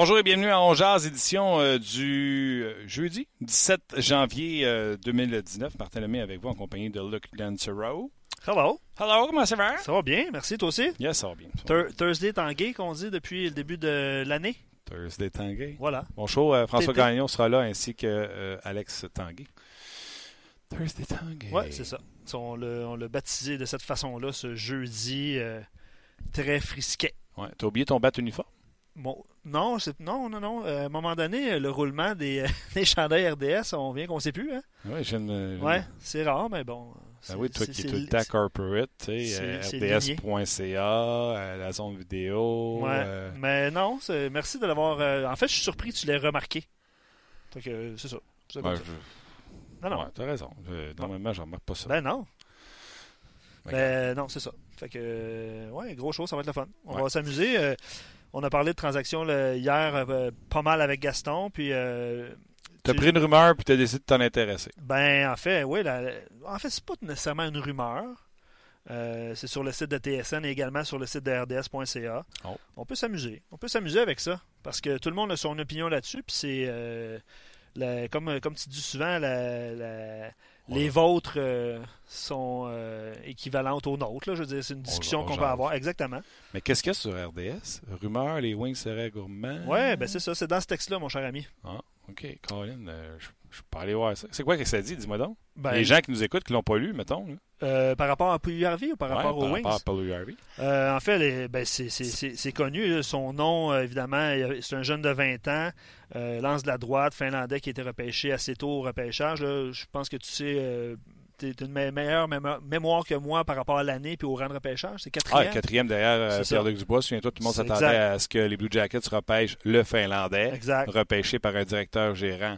Bonjour et bienvenue à Ongeaz, édition euh, du euh, jeudi 17 janvier 2019. Euh, Martin Lemay avec vous en compagnie de Luc Lancero. Hello. Hello, comment ça va? Ça va bien, merci, toi aussi? Yes, ça va bien. Thursday tanguay qu'on dit depuis le début de l'année. Thursday tanguay. Voilà. Bonjour, François Gagnon sera là ainsi que Alex Tanguay. Thursday tanguay. Oui, c'est ça. On l'a baptisé de cette façon-là ce jeudi très frisquet. Ouais. T'as oublié ton bat uniforme? Bon, non, non, non, non. Euh, à un moment donné, le roulement des, des chandails RDS, on vient qu'on ne sait plus. Hein? Oui, je ne. Ouais, c'est rare, mais bon. Ben oui, toi qui es tout le temps corporate, tu sais, rds.ca, euh, la zone vidéo. Ouais, euh. mais non, merci de l'avoir. en fait, je suis surpris que tu l'aies remarqué. Donc, c'est ça. Ben, non, non. Ouais, t'as raison. normalement, je remarque pas ça. Ben non. Ben non, c'est ça. Fait que, ouais, gros chose, ça va être le fun. On va s'amuser. On a parlé de transactions hier euh, pas mal avec Gaston. Puis. Euh, tu as pris une rumeur puis tu as décidé de t'en intéresser. Ben, en fait, oui. en fait, c'est pas nécessairement une rumeur. Euh, c'est sur le site de TSN et également sur le site de RDS.ca. Oh. On peut s'amuser. On peut s'amuser avec ça. Parce que tout le monde a son opinion là-dessus. Puis c'est. comme, comme tu dis souvent, la, les vôtres euh, sont euh, équivalentes aux nôtres. Là. Je veux dire, c'est une discussion qu'on peut avoir. Exactement. Mais qu'est-ce qu'il y a sur RDS? Rumeur, les wings seraient gourmands? Oui, ben c'est ça. C'est dans ce texte-là, mon cher ami. Ah, OK. Colin, euh, je, je, peux aller voir ça. C'est quoi que ça dit? Dis-moi donc. Ben, les gens qui nous écoutent, qui ne l'ont pas lu, mettons. par rapport à Harvey ou par rapport aux Wings? Par rapport à Harvey. en fait, ben, c'est connu. Son nom, évidemment, c'est un jeune de 20 ans. Euh, lance de la droite, finlandais qui a été repêché assez tôt au repêchage. Je pense que tu sais, euh, tu as une meilleure mémoire que moi par rapport à l'année et au rang de repêchage. C'est quatrième? Ah, quatrième derrière euh, Pierre-Luc Dubois. Souviens-toi, tout le monde s'attendait à ce que les Blue Jackets repêchent le finlandais, repêché par un directeur gérant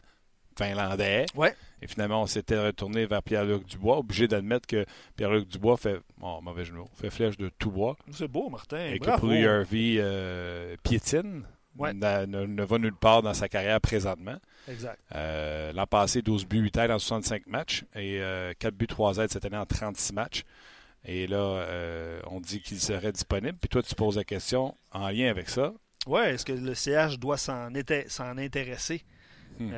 finlandais. Ouais. Et finalement, on s'était retourné vers Pierre-Luc Dubois, obligé d'admettre que Pierre-Luc Dubois fait, bon, mauvais genou, fait flèche de tout bois. C'est beau, Martin. Et que Pouliot Harvey piétine ne, va nulle part dans sa carrière présentement. Exact. Euh, l'an passé, 12 buts, 8 aides en 65 matchs et 4 euh, buts, 3 aides cette année en 36 matchs. Et là, euh, on dit qu'il serait disponible. Puis toi, tu poses la question en lien avec ça. Oui, est-ce que le CH doit s'en intéresser? Hmm.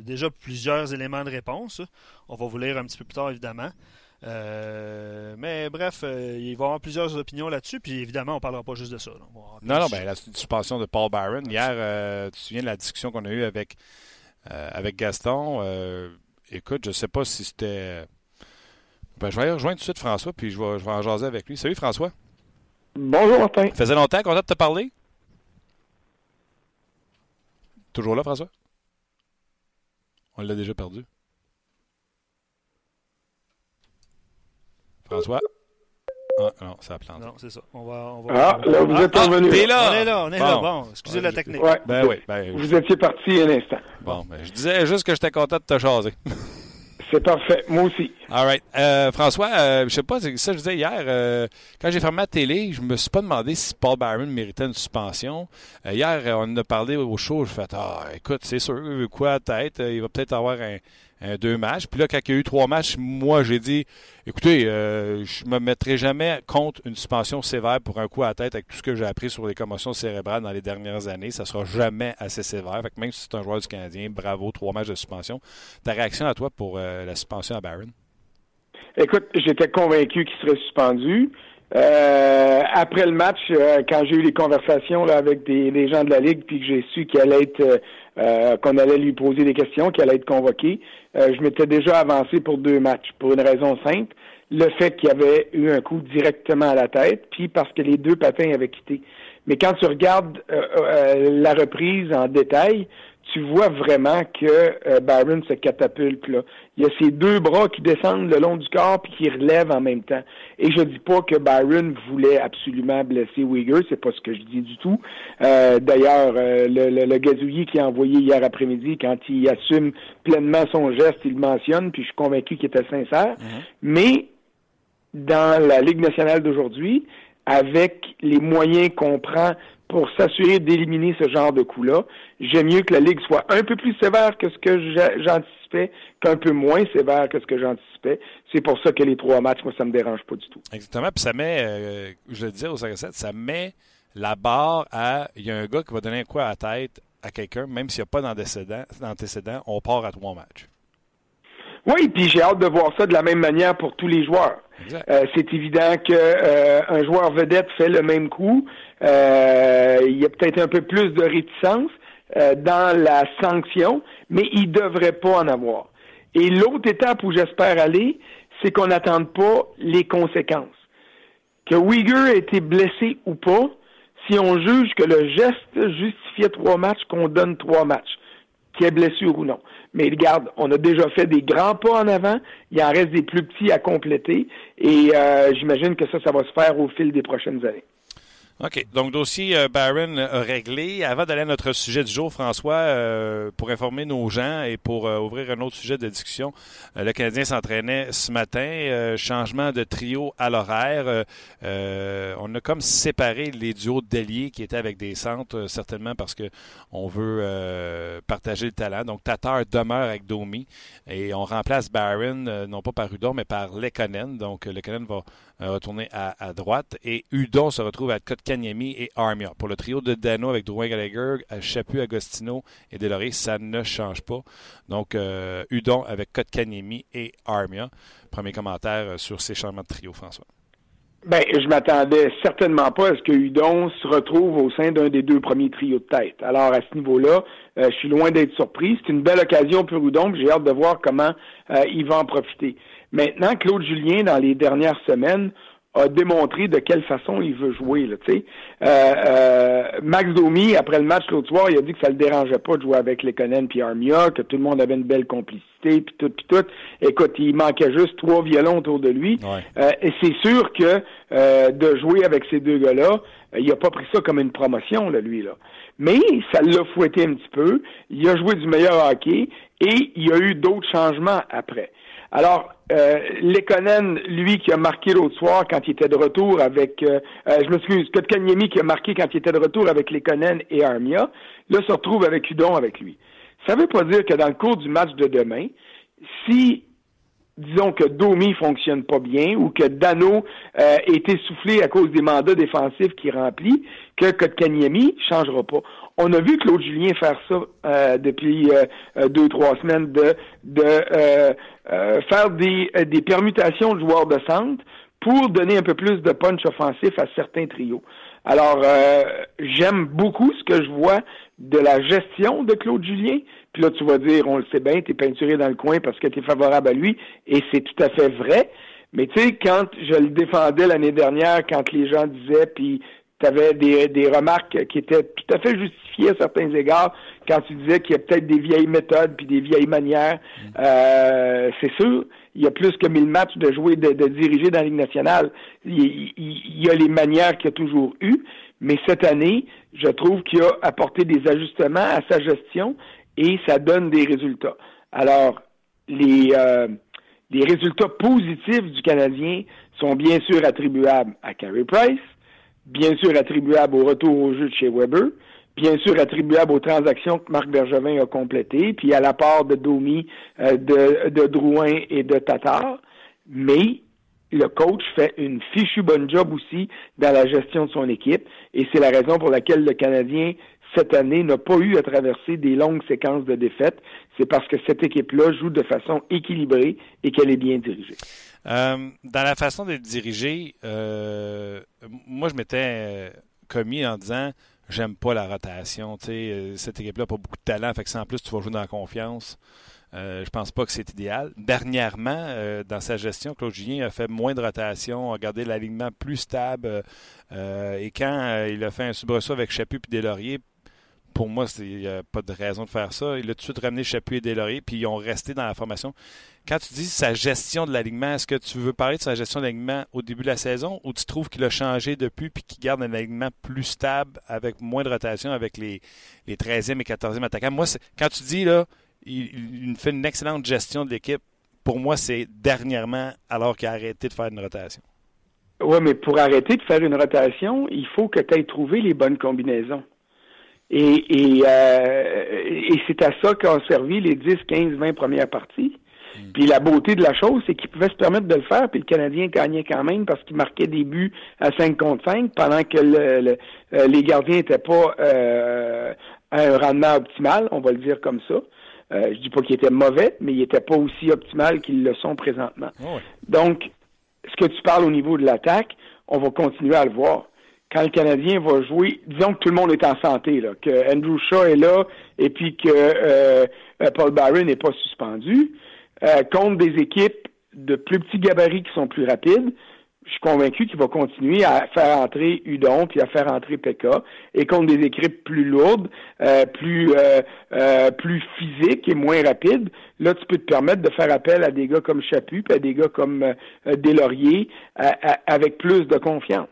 déjà, plusieurs éléments de réponse. On va vous lire un petit peu plus tard, évidemment. Euh, mais bref, euh, il va y avoir plusieurs opinions là-dessus, puis évidemment, on ne parlera pas juste de ça. Non, non, ben, la suspension de Paul Byron. Hier, euh, tu te souviens de la discussion qu'on a eue avec, avec Gaston? écoute, je ne sais pas si c'était. Ben, je vais aller rejoindre tout de suite François, puis je vais, je vais en jaser avec lui. Salut François. Bonjour Martin. Ça faisait longtemps qu'on a de te parler? Toujours là, François? On l'a déjà perdu. François? Ah, non, ça a planté. Non, c'est ça. On va, on va, ah, là, vous êtes ah, revenu. Ah, là. On est là, on est là. Bon, excusez la technique. Ouais. Ben oui. Ben, vous étiez parti un instant. Bon, ben, je disais juste que j'étais content de te chaser. C'est parfait. Moi aussi. All right. Euh, François, euh, je sais pas, c'est ça que je disais hier. Euh, quand j'ai fermé la télé, je me suis pas demandé si Paul Byron méritait une suspension. Euh, hier, on en a parlé au show. Je fait Ah, écoute, c'est sûr, quoi, tête. Il va peut-être avoir un, un, deux matchs. Puis là, quand il y a eu trois matchs, moi, j'ai dit écoutez, euh, je me mettrai jamais contre une suspension sévère pour un coup à tête avec tout ce que j'ai appris sur les commotions cérébrales dans les dernières années. Ça sera jamais assez sévère. Fait que même si c'est un joueur du Canadien, bravo, trois matchs de suspension. Ta réaction à toi pour euh, la suspension à Barron? Écoute, j'étais convaincu qu'il serait suspendu. Euh, après le match, quand j'ai eu les conversations là, avec des, gens de la Ligue, puis que j'ai su qu'il allait être euh, qu'on allait lui poser des questions, qu'il allait être convoqué. Euh, je m'étais déjà avancé pour deux matchs, pour une raison simple. Le fait qu'il y avait eu un coup directement à la tête, puis parce que les deux patins avaient quitté. Mais quand tu regardes euh, la reprise en détail, tu vois vraiment que euh, Byron se catapulte. Là. Il y a ses deux bras qui descendent le long du corps puis qui relèvent en même temps. Et je dis pas que Byron voulait absolument blesser Uyghur, c'est pas ce que je dis du tout. Euh, d'ailleurs, euh, le, le, le, gazouillis qui a envoyé hier après-midi, quand il assume pleinement son geste, il le mentionne, puis je suis convaincu qu'il était sincère. Mm-hmm. Mais dans la Ligue nationale d'aujourd'hui, avec les moyens qu'on prend pour s'assurer d'éliminer ce genre de coup-là. J'aime mieux que la Ligue soit un peu plus sévère que ce que j'anticipais, qu'un peu moins sévère que ce que j'anticipais. C'est pour ça que les trois matchs, moi, ça me dérange pas du tout. Exactement. Puis ça met, euh, je le disais au 5 ça met la barre à. Il y a un gars qui va donner un coup à la tête à quelqu'un, même s'il n'y a pas d'antécédent, on part à trois matchs. Oui, puis j'ai hâte de voir ça de la même manière pour tous les joueurs. Euh, c'est évident que euh, un joueur vedette fait le même coup. Euh, il y a peut-être un peu plus de réticence dans la sanction, mais il devrait pas en avoir. Et l'autre étape où j'espère aller, c'est qu'on n'attende pas les conséquences. Que Uyghur ait été blessé ou pas, si on juge que le geste justifiait trois matchs, qu'on donne trois matchs, qu'il y ait blessure ou non. Mais regarde, on a déjà fait des grands pas en avant. Il en reste des plus petits à compléter. Et euh, j'imagine que ça, ça va se faire au fil des prochaines années. OK. Donc, dossier euh, Barron euh, réglé. Avant d'aller à notre sujet du jour, François, euh, pour informer nos gens et pour ouvrir un autre sujet de discussion, le Canadien s'entraînait ce matin. changement de trio à l'horaire. on a comme séparé les duos d'ailiers qui étaient avec des centres, certainement parce que on veut partager le talent. Donc, Tatar demeure avec Domi et on remplace Barron, non pas par Udon, mais par Lekonen. Donc, Lekonen va retourner à, droite et Udon se retrouve à Kanyemi et Armia. Pour le trio de Dano avec Drouin Gallagher, Chapu, Agostino et Deloré, ça ne change pas. Donc, euh, Udon avec Kotkaniemi et Armia. Premier commentaire euh, sur ces changements de trio, François. Ben, je m'attendais certainement pas à ce que Udon se retrouve au sein d'un des deux premiers trios de tête. Alors, à ce niveau-là, euh, je suis loin d'être surpris. C'est une belle occasion pour Udon, j'ai hâte de voir comment il va en profiter. Maintenant, Claude Julien, dans les dernières semaines, a démontré de quelle façon il veut jouer. Là, euh, euh, Max Domi, après le match l'autre soir, il a dit que ça le dérangeait pas de jouer avec Lekonen puis Armia, que tout le monde avait une belle complicité, puis tout, puis tout. Écoute, il manquait juste trois violons autour de lui. Euh, et c'est sûr que euh, de jouer avec ces deux gars-là, il a pas pris ça comme une promotion, là, lui, là. Mais ça l'a fouetté un petit peu. Il a joué du meilleur hockey et il y a eu d'autres changements après. Alors, euh, Lekonen, lui, qui a marqué l'autre soir quand il était de retour avec, euh, euh je m'excuse, Kotkaniemi qui a marqué quand il était de retour avec Lekonen et Armia, là, se retrouve avec Udon avec lui. Ça veut pas dire que dans le cours du match de demain, si disons que Domi fonctionne pas bien ou que Dano euh, est essoufflé à cause des mandats défensifs qu'il remplit, que Kotkaniemi changera pas. On a vu Claude Julien faire ça euh, depuis euh, euh, deux trois semaines de de faire des, des permutations de joueurs de centre pour donner un peu plus de punch offensif à certains trios. Alors j'aime beaucoup ce que je vois de la gestion de Claude Julien. Puis là tu vas dire on le sait bien, tu es peinturé dans le coin parce que tu es favorable à lui et c'est tout à fait vrai. Mais tu sais, quand je le défendais l'année dernière, quand les gens disaient, puis tu avais des, des remarques qui étaient tout à fait justifiées à certains égards quand tu disais qu'il y a peut-être des vieilles méthodes puis des vieilles manières. Mm. Euh, c'est sûr, il y a plus que 1000 matchs de jouer, de, de diriger dans la Ligue nationale. Il, y a les manières qu'il y a toujours eu, mais cette année, je trouve qu'il a apporté des ajustements à sa gestion et ça donne des résultats. Alors, les, euh, les résultats positifs du Canadien sont bien sûr attribuables à Carey Price, bien sûr attribuable au retour au jeu de chez Weber, bien sûr attribuable aux transactions que Marc Bergevin a complétées, puis à la part de Domi, euh, de, de Drouin et de Tatar, mais le coach fait une fichue bonne job aussi dans la gestion de son équipe, et c'est la raison pour laquelle le Canadien cette année n'a pas eu à traverser des longues séquences de défaites. C'est parce que cette équipe-là joue de façon équilibrée et qu'elle est bien dirigée. Euh, dans la façon d'être dirigé, euh, moi, je m'étais commis en disant j'aime pas la rotation. Euh, cette équipe-là n'a pas beaucoup de talent, fait que en plus, tu vas jouer dans la confiance. Euh, je pense pas que c'est idéal. Dernièrement, dans sa gestion, Claude Julien a fait moins de rotation, a gardé l'alignement plus stable. et quand il a fait un soubresaut avec Chaput et Delaurier, pour moi, il n'y a pas de raison de faire ça. Il a tout de suite ramené Chaput et Delaurier, puis ils ont resté dans la formation. Quand tu dis sa gestion de l'alignement, est-ce que tu veux parler de sa gestion de l'alignement au début de la saison ou tu trouves qu'il a changé depuis puis qu'il garde un alignement plus stable avec moins de rotation avec les, les 13e et 14e attaquants? Moi, quand tu dis là, il, fait une excellente gestion de l'équipe, pour moi, c'est dernièrement alors qu'il a arrêté de faire une rotation. Oui, mais pour arrêter de faire une rotation, il faut que tu aies trouvé les bonnes combinaisons. Et, et, euh, et c'est à ça qu'ont servi les 10, 15, 20 premières parties. Hmm. Puis la beauté de la chose, c'est qu'il pouvait se permettre de le faire, puis le Canadien gagnait quand même parce qu'il marquait des buts à 5 contre 5 pendant que le, euh, les gardiens n'étaient pas euh, à un rendement optimal, on va le dire comme ça. Euh, je dis pas qu'il était mauvais, mais il n'était pas aussi optimal qu'ils le sont présentement. Oh Donc, ce que tu parles au niveau de l'attaque, on va continuer à le voir. Quand le Canadien va jouer, disons que tout le monde est en santé, là, que Andrew Shaw est là et puis que euh, euh, Paul Barron n'est pas suspendu, euh, contre des équipes de plus petits gabarits qui sont plus rapides, je suis convaincu qu'il va continuer à faire entrer Udon puis à faire entrer PK et contre des équipes plus lourdes, euh, plus euh, euh, plus physiques et moins rapides, là tu peux te permettre de faire appel à des gars comme Chaput puis à des gars comme euh, Deslauriers avec plus de confiance.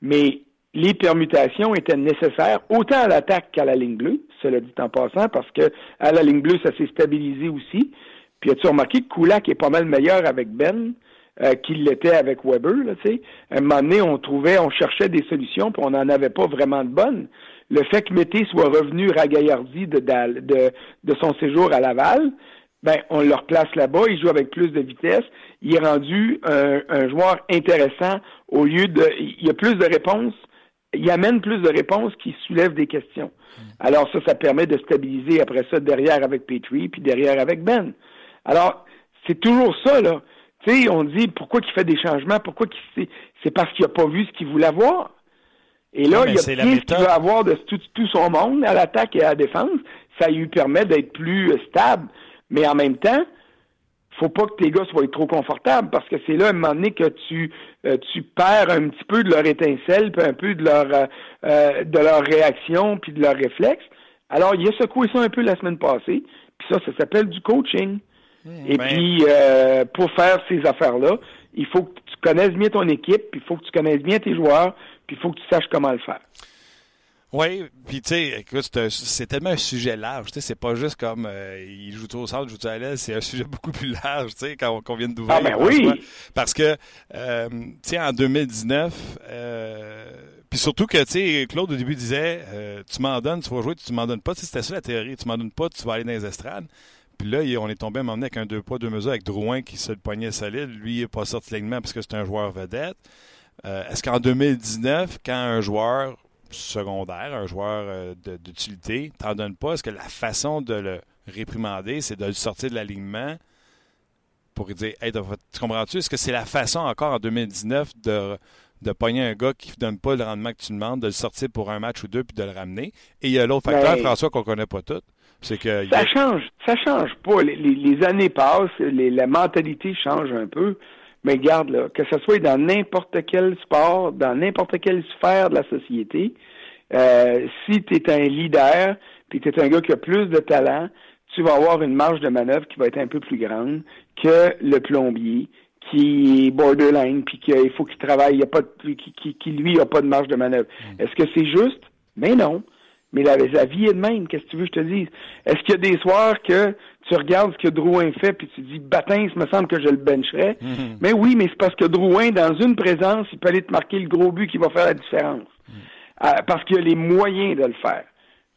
Mais les permutations étaient nécessaires autant à l'attaque qu'à la ligne bleue, cela dit en passant, parce que à la ligne bleue, ça s'est stabilisé aussi. Puis as-tu remarqué que Koulak est pas mal meilleur avec Ben? euh, qu'il l'était avec Weber. Là, à un moment donné, on trouvait, on cherchait des solutions, puis on n'en avait pas vraiment de bonnes. Le fait que Mété soit revenu ragaillardi de, de, de son séjour à Laval, ben, on le replace là-bas, il joue avec plus de vitesse, il est rendu un, un, joueur intéressant au lieu de... Il y a plus de réponses, il amène plus de réponses qui soulèvent des questions. Alors ça, ça permet de stabiliser après ça derrière avec Petrie, puis derrière avec Ben. Alors, c'est toujours ça, là. Tu sais, on dit pourquoi il fait des changements, pourquoi qu'il c'est parce qu'il n'a pas vu ce qu'il voulait voir. Et là, il y a ce qu'il veut avoir de tout, son monde à l'attaque et à la défense. Ça lui permet d'être plus stable. Mais en même temps, faut pas que tes gars soient trop confortables parce que c'est là, à un moment donné, que tu, euh, tu perds un petit peu de leur étincelle, puis un peu de leur, euh, de leur réaction, puis de leur réflexe. Alors, il a secoué ça un peu la semaine passée. Puis ça, ça s'appelle du coaching. Et ben. puis, euh, pour faire ces affaires-là, il faut que tu connaisses bien ton équipe, puis il faut que tu connaisses bien tes joueurs, puis il faut que tu saches comment le faire. Oui, puis tu sais, écoute, c'est tellement un sujet large, tu sais, c'est pas juste comme euh, il joue au centre, joue à l'aise, c'est un sujet beaucoup plus large, tu sais, quand on vient d'ouvrir. Ah ben oui! Parce que, euh, tu sais, en 2019, euh, puis surtout que, tu sais, Claude au début disait, tu m'en donnes, tu vas jouer, tu m'en donnes pas, c'était ça la théorie, tu m'en donnes pas, tu vas aller dans les estrades. Puis là, on est tombé à donné avec un deux poids, deux mesures avec Drouin qui se le poignait solide. Lui, il n'est pas sorti l'alignement parce que c'est un joueur vedette. Euh, est-ce qu'en 2019, quand un joueur secondaire, un joueur euh, d'utilité, t'en donne pas, est-ce que la façon de le réprimander, c'est de le sortir de l'alignement pour lui dire Hey, tu comprends-tu? Est-ce que c'est la façon encore en 2019 de, de pogner un gars qui ne donne pas le rendement que tu demandes, de le sortir pour un match ou deux puis de le ramener? Et il y a l'autre facteur, François, qu'on ne connaît pas tout ça change, ça change pas. Les, années passent, la mentalité change un peu. Mais garde là, que ce soit dans n'importe quel sport, dans n'importe quelle sphère de la société, euh, si tu es un leader, puis tu es un gars qui a plus de talent, tu vas avoir une marge de manœuvre qui va être un peu plus grande que le plombier qui est borderline, puis qu'il faut qu'il travaille, il a pas qui, qui, qui, lui a pas de marge de manœuvre. Mm. Est-ce que c'est juste? Mais non. Mais la, vie est de même, qu'est-ce que tu veux que je te dise? Est-ce qu'il y a des soirs que tu regardes ce que Drouin fait puis tu dis Batin, il me semble que je le bencherais. Mhm. Mais oui, mais c'est parce que Drouin, dans une présence, il peut aller te marquer le gros but qui va faire la différence. Mhm. Euh, parce qu'il y a les moyens de le faire.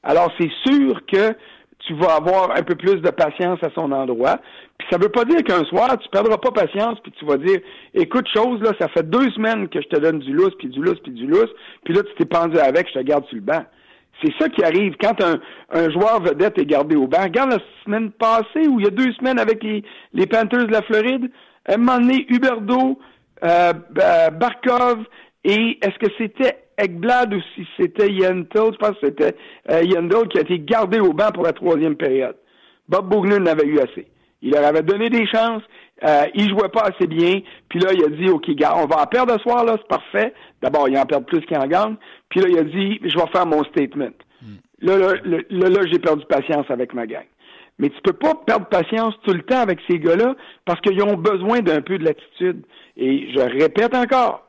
Alors, c'est sûr que tu vas avoir un peu plus de patience à son endroit. Puis ça veut pas dire qu'un soir, tu perdras pas patience, puis tu vas dire, écoute, chose, là, ça fait deux semaines que je te donne du lousse, puis du lousse, puis du lousse, puis là, tu t'es pendu avec, je te garde sur le banc. C'est ça qui arrive quand un, un, joueur vedette est gardé au banc. Regarde la semaine passée ou il y a deux semaines avec les, les Panthers de la Floride. À un moment donné, Huberdo, euh, Barkov et est-ce que c'était Ekblad ou si c'était Yentl? Je pense que c'était euh, qui a été gardé au banc pour la troisième période. Bob Bougneux n'avait eu assez. Il leur avait donné des chances. Euh, il jouait pas assez bien. Puis là, il a dit, OK, gars, on va en perdre ce soir, là, c'est parfait. D'abord, il en perd plus qu'il en gagne. Puis là, il a dit, je vais faire mon statement. Hmm. Là, là, là, j'ai perdu patience avec ma gang. Mais tu peux pas perdre patience tout le temps avec ces gars-là parce qu'ils ont besoin d'un peu de latitude. Et je répète encore,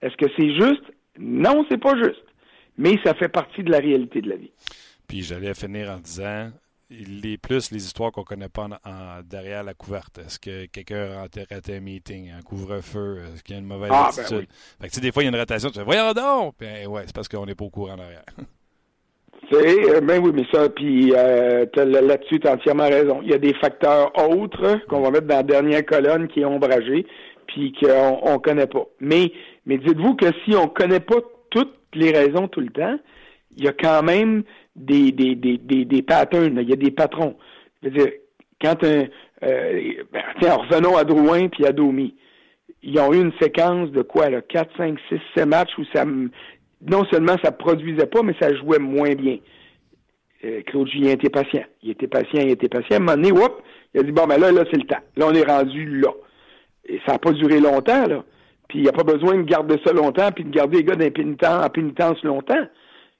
est-ce que c'est juste? Non, c'est pas juste. Mais ça fait partie de la réalité de la vie. Puis j'allais finir en disant, les plus les histoires qu'on connaît pas derrière la couverte. Est-ce que quelqu'un a raté un meeting, un couvre-feu? Est-ce qu'il y a une mauvaise ah, ben attitude? fait que, des fois, il y a une rotation, tu fais Voyons donc! Ben, ouais, c'est parce qu'on n'est pas au courant derrière. C'est, ben oui, mais ça, puis euh, là-dessus, tu as entièrement raison. Il y a des facteurs autres qu'on va mettre dans la dernière colonne qui est ombragée, puis qu'on on connaît pas. Mais, mais dites-vous que si on connaît pas toutes les raisons tout le temps, il y a quand même des, des, des, des, des patterns, il y a des patrons. Je veux dire, quand un, euh, ben, tiens, revenons à Drouin puis à Domi. Ils ont eu une séquence de quoi, là, 4, 5, 6, 7 matchs où ça non seulement ça produisait pas, mais ça jouait moins bien. Euh, Claude Julien était patient. Il était patient, il était patient. À un moment donné, whoop, il a dit bon ben là, là, c'est le temps. Là, on est rendu là. Et ça n'a pas duré longtemps, là. Puis il n'y a pas besoin de garder ça longtemps, puis de garder les gars en pénitence longtemps.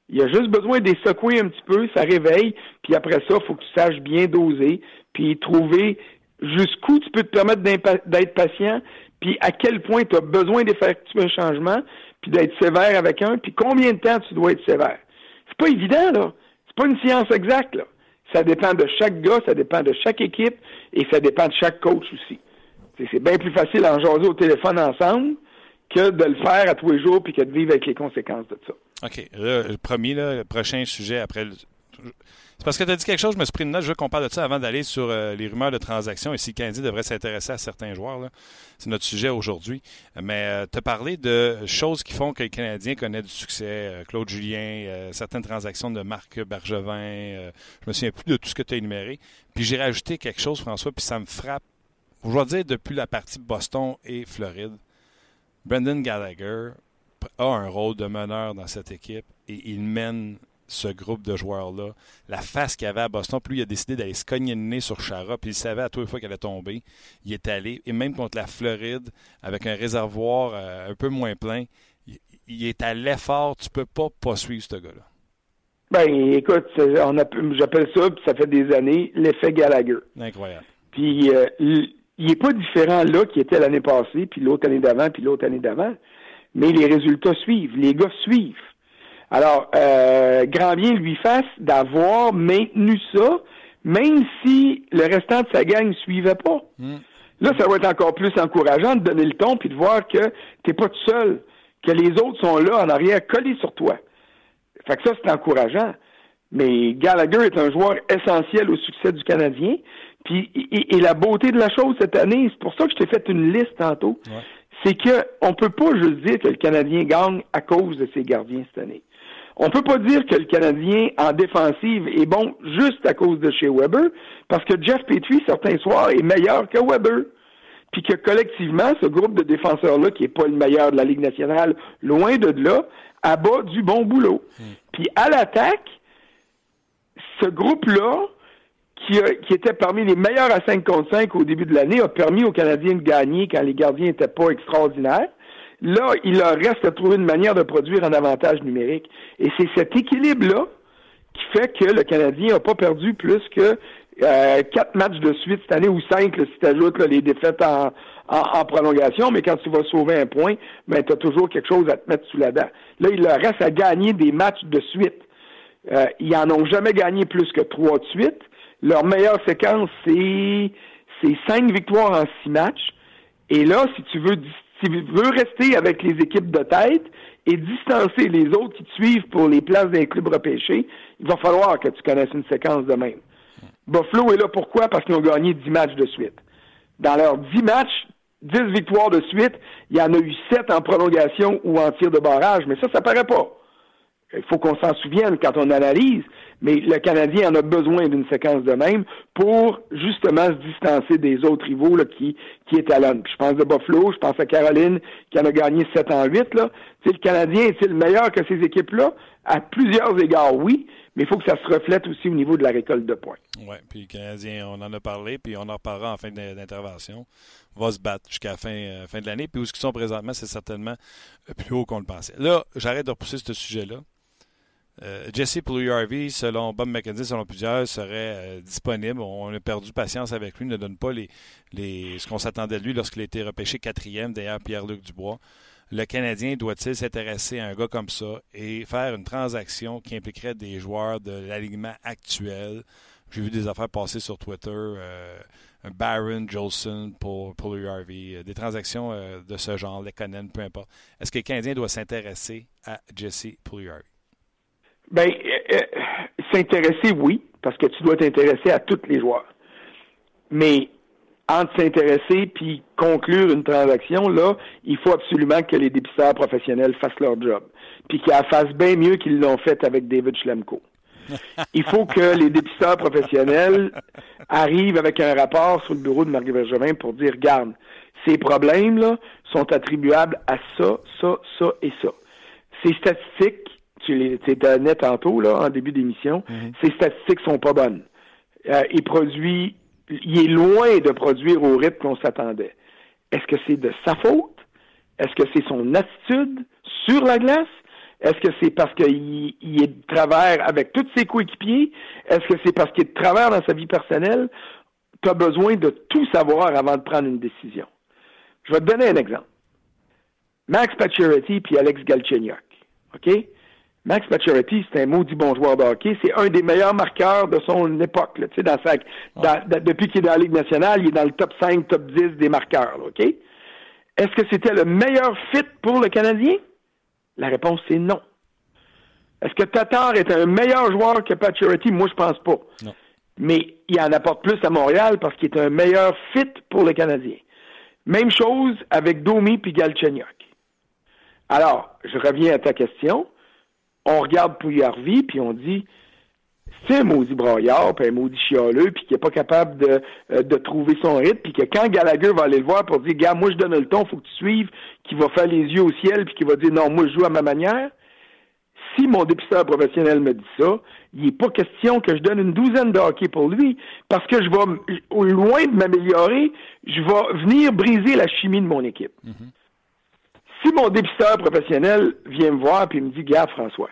Il y a juste besoin de les secouer un petit peu, ça réveille, puis après ça, il faut que tu saches bien doser, puis trouver jusqu'où tu peux te permettre d'être patient, puis à quel point tu as besoin d'effectuer un changement, puis d'être sévère avec un, puis combien de temps tu dois être sévère. C'est pas évident, là. C'est pas une science exacte, là. Ça dépend de chaque gars, ça dépend de chaque équipe, et ça dépend de chaque coach aussi. C'est bien plus facile en jaser au téléphone ensemble que de le faire à tous les jours puis que de vivre avec les conséquences de ça. OK. le premier, le prochain sujet après. C'est parce que tu as dit quelque chose, je me suis pris une note. Je veux qu'on parle de ça avant d'aller sur euh, les rumeurs de transactions et si Candy devrait s'intéresser à certains joueurs. C'est notre sujet aujourd'hui. Mais euh, as parlé de choses qui font que le Canadien connaît du succès. Euh, Claude Julien, certaines transactions de Marc Bergevin. je me souviens plus de tout ce que tu as énuméré. Puis j'ai rajouté quelque chose, François, puis ça me frappe. Je dois dire, depuis la partie Boston et Floride, Brendan Gallagher a un rôle de meneur dans cette équipe et il mène ce groupe de joueurs-là. La face qu'il avait à Boston, puis lui, il a décidé d'aller se cogner le nez sur Chara, puis il savait à toutes les fois qu'elle allait tomber. Il est allé, et même contre la Floride, avec un réservoir euh, un peu moins plein, il, est à l'effort. Tu peux pas pas suivre ce gars-là. Ben, écoute, j'appelle ça, puis ça fait des années, l'effet Gallagher. Incroyable. Puis, euh, il n'est pas différent là qui était l'année passée, puis l'autre année d'avant, puis l'autre année d'avant mais les résultats suivent, les gars suivent. Alors, euh, grand bien lui fasse d'avoir maintenu ça, même si le restant de sa gang ne suivait pas. Hmm. Là, ça va être encore plus encourageant de donner le ton puis de voir que tu n'es pas tout seul, que les autres sont là en arrière collés sur toi. Fait que ça, c'est encourageant. Mais Gallagher est un joueur essentiel au succès du Canadien. Puis, et, la beauté de la chose cette année, c'est pour ça que je t'ai fait une liste tantôt c'est qu'on ne peut pas juste dire que le Canadien gagne à cause de ses gardiens cette année. On ne peut pas dire que le Canadien en défensive est bon juste à cause de chez Weber, parce que Jeff Petrie, certains soirs, est meilleur que Weber. Puis que collectivement, ce groupe de défenseurs-là, qui n'est pas le meilleur de la Ligue nationale, loin de là, abat du bon boulot. Hmm. Puis à l'attaque, ce groupe-là, qui, était parmi les meilleurs à 5 contre 5 au début de l'année, a permis aux Canadiens de gagner quand les gardiens n'étaient pas extraordinaires. Là, il leur reste à trouver une manière de produire un avantage numérique. Et c'est cet équilibre-là qui fait que le Canadien n'a pas perdu plus que euh, quatre matchs de suite cette année ou cinq si tu ajoutes les défaites en, prolongation, mais quand tu vas sauver un point, ben, tu as toujours quelque chose à te mettre sous la dent. Là, il leur reste à gagner des matchs de suite. Euh, ils n'en ont jamais gagné plus que trois de suite. Leur meilleure séquence, c'est, cinq victoires en six matchs. Et là, si tu veux, si tu veux rester avec les équipes de tête et distancer les autres qui te suivent pour les places d'un club repêché, il va falloir que tu connaisses une séquence de même. Buffalo est là pourquoi? Parce qu'ils ont gagné dix matchs de suite. Dans leurs dix matchs, dix victoires de suite, il y en a eu sept en prolongation ou en tir de barrage, mais ça, ça paraît pas. Il faut qu'on s'en souvienne quand on analyse, mais le Canadien en a besoin d'une séquence de même pour justement se distancer des autres rivaux là, qui, qui étalonnent. Je pense de Buffalo, je pense à Caroline qui en a gagné 7 en 8. Là. le Canadien est-il meilleur que ces équipes-là? À plusieurs égards, oui, mais il faut que ça se reflète aussi au niveau de la récolte de points. Oui, puis le Canadien, on en a parlé, puis on en reparlera en fin d'intervention. va se battre jusqu'à la fin, euh, fin de l'année. Puis où ils sont présentement, c'est certainement plus haut qu'on le pensait. Là, j'arrête de repousser ce sujet-là. Euh, Jesse Puljujarvi, selon Bob McKenzie, selon plusieurs, serait euh, disponible. On a perdu patience avec lui, ne donne pas les, ce qu'on s'attendait de lui lorsqu'il a été repêché quatrième derrière Pierre-Luc Dubois. Le Canadien doit-il s'intéresser à un gars comme ça et faire une transaction qui impliquerait des joueurs de l'alignement actuel? J'ai vu des affaires passer sur Twitter. Euh, Baron, Jolson pour, pour des transactions de ce genre, les Conan, peu importe. Est-ce que le Canadien doit s'intéresser à Jesse Puljujarvi? Ben, euh, euh, s'intéresser, oui, parce que tu dois t'intéresser à tous les joueurs. Mais entre s'intéresser puis conclure une transaction, là, il faut absolument que les dépisteurs professionnels fassent leur job. Puis qu'ils la fassent bien mieux qu'ils l'ont fait avec David Schlemko. Il faut que les dépisteurs professionnels arrivent avec un rapport sur le bureau de Marc Bergevin pour dire, regarde, ces problèmes-là sont attribuables à ça, ça, ça et ça. Ces statistiques, tu net tantôt, là, en début d'émission, mm-hmm. ces statistiques sont pas bonnes. Euh, il produit, il est loin de produire au rythme qu'on s'attendait. Est-ce que c'est de sa faute? Est-ce que c'est son attitude sur la glace? Est-ce que c'est parce qu'il est de travers avec tous ses coéquipiers? Est-ce que c'est parce qu'il est de travers dans sa vie personnelle? Tu as besoin de tout savoir avant de prendre une décision. Je vais te donner un exemple. Max Pacioretty puis Alex Galchenyuk. OK? Max Pacioretty, c'est un maudit bon joueur de hockey. C'est un des meilleurs marqueurs de son époque. Là, dans sa, depuis qu'il est dans la Ligue nationale, il est dans le top 5, top 10 des marqueurs. OK? Est-ce que c'était le meilleur fit pour le Canadien? La réponse, c'est non. Est-ce que Tatar est un meilleur joueur que Pacioretty? Moi, je pense pas. Non. Mais il en apporte plus à Montréal parce qu'il est un meilleur fit pour le Canadien. Même chose avec Domi puis Galchenyuk. Alors, je reviens à ta question. On regarde Pouillarvi, puis on dit, c'est un maudit broyard, puis un maudit chialeux, puis qui n'est pas capable de, euh, de trouver son rythme, puis que quand Gallagher va aller le voir pour dire, gars, moi je donne le ton, faut que tu suives, qui va faire les yeux au ciel, puis qui va dire, non, moi je joue à ma manière. Si mon dépisteur professionnel me dit ça, il n'est pas question que je donne une douzaine de hockey pour lui, parce que je vais, au loin de m'améliorer, je vais venir briser la chimie de mon équipe. Mm-hmm. Si mon dépisteur professionnel vient me voir et me dit, gars, François,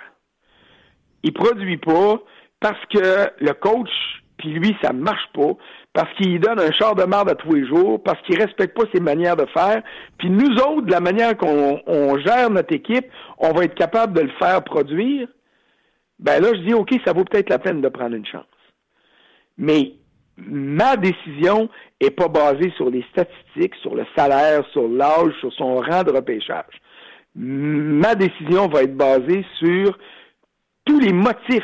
il produit pas, parce que le coach, puis lui, ça marche pas, parce qu'il donne un char de marde à tous les jours, parce qu'il respecte pas ses manières de faire, puis nous autres, de la manière qu'on gère notre équipe, on va être capable de le faire produire, ben là, je dis, OK, ça vaut peut-être la peine de prendre une chance. Mais ma décision est pas basée sur les statistiques, sur le salaire, sur l'âge, sur son rang de repêchage. Ma décision va être basée sur tous les motifs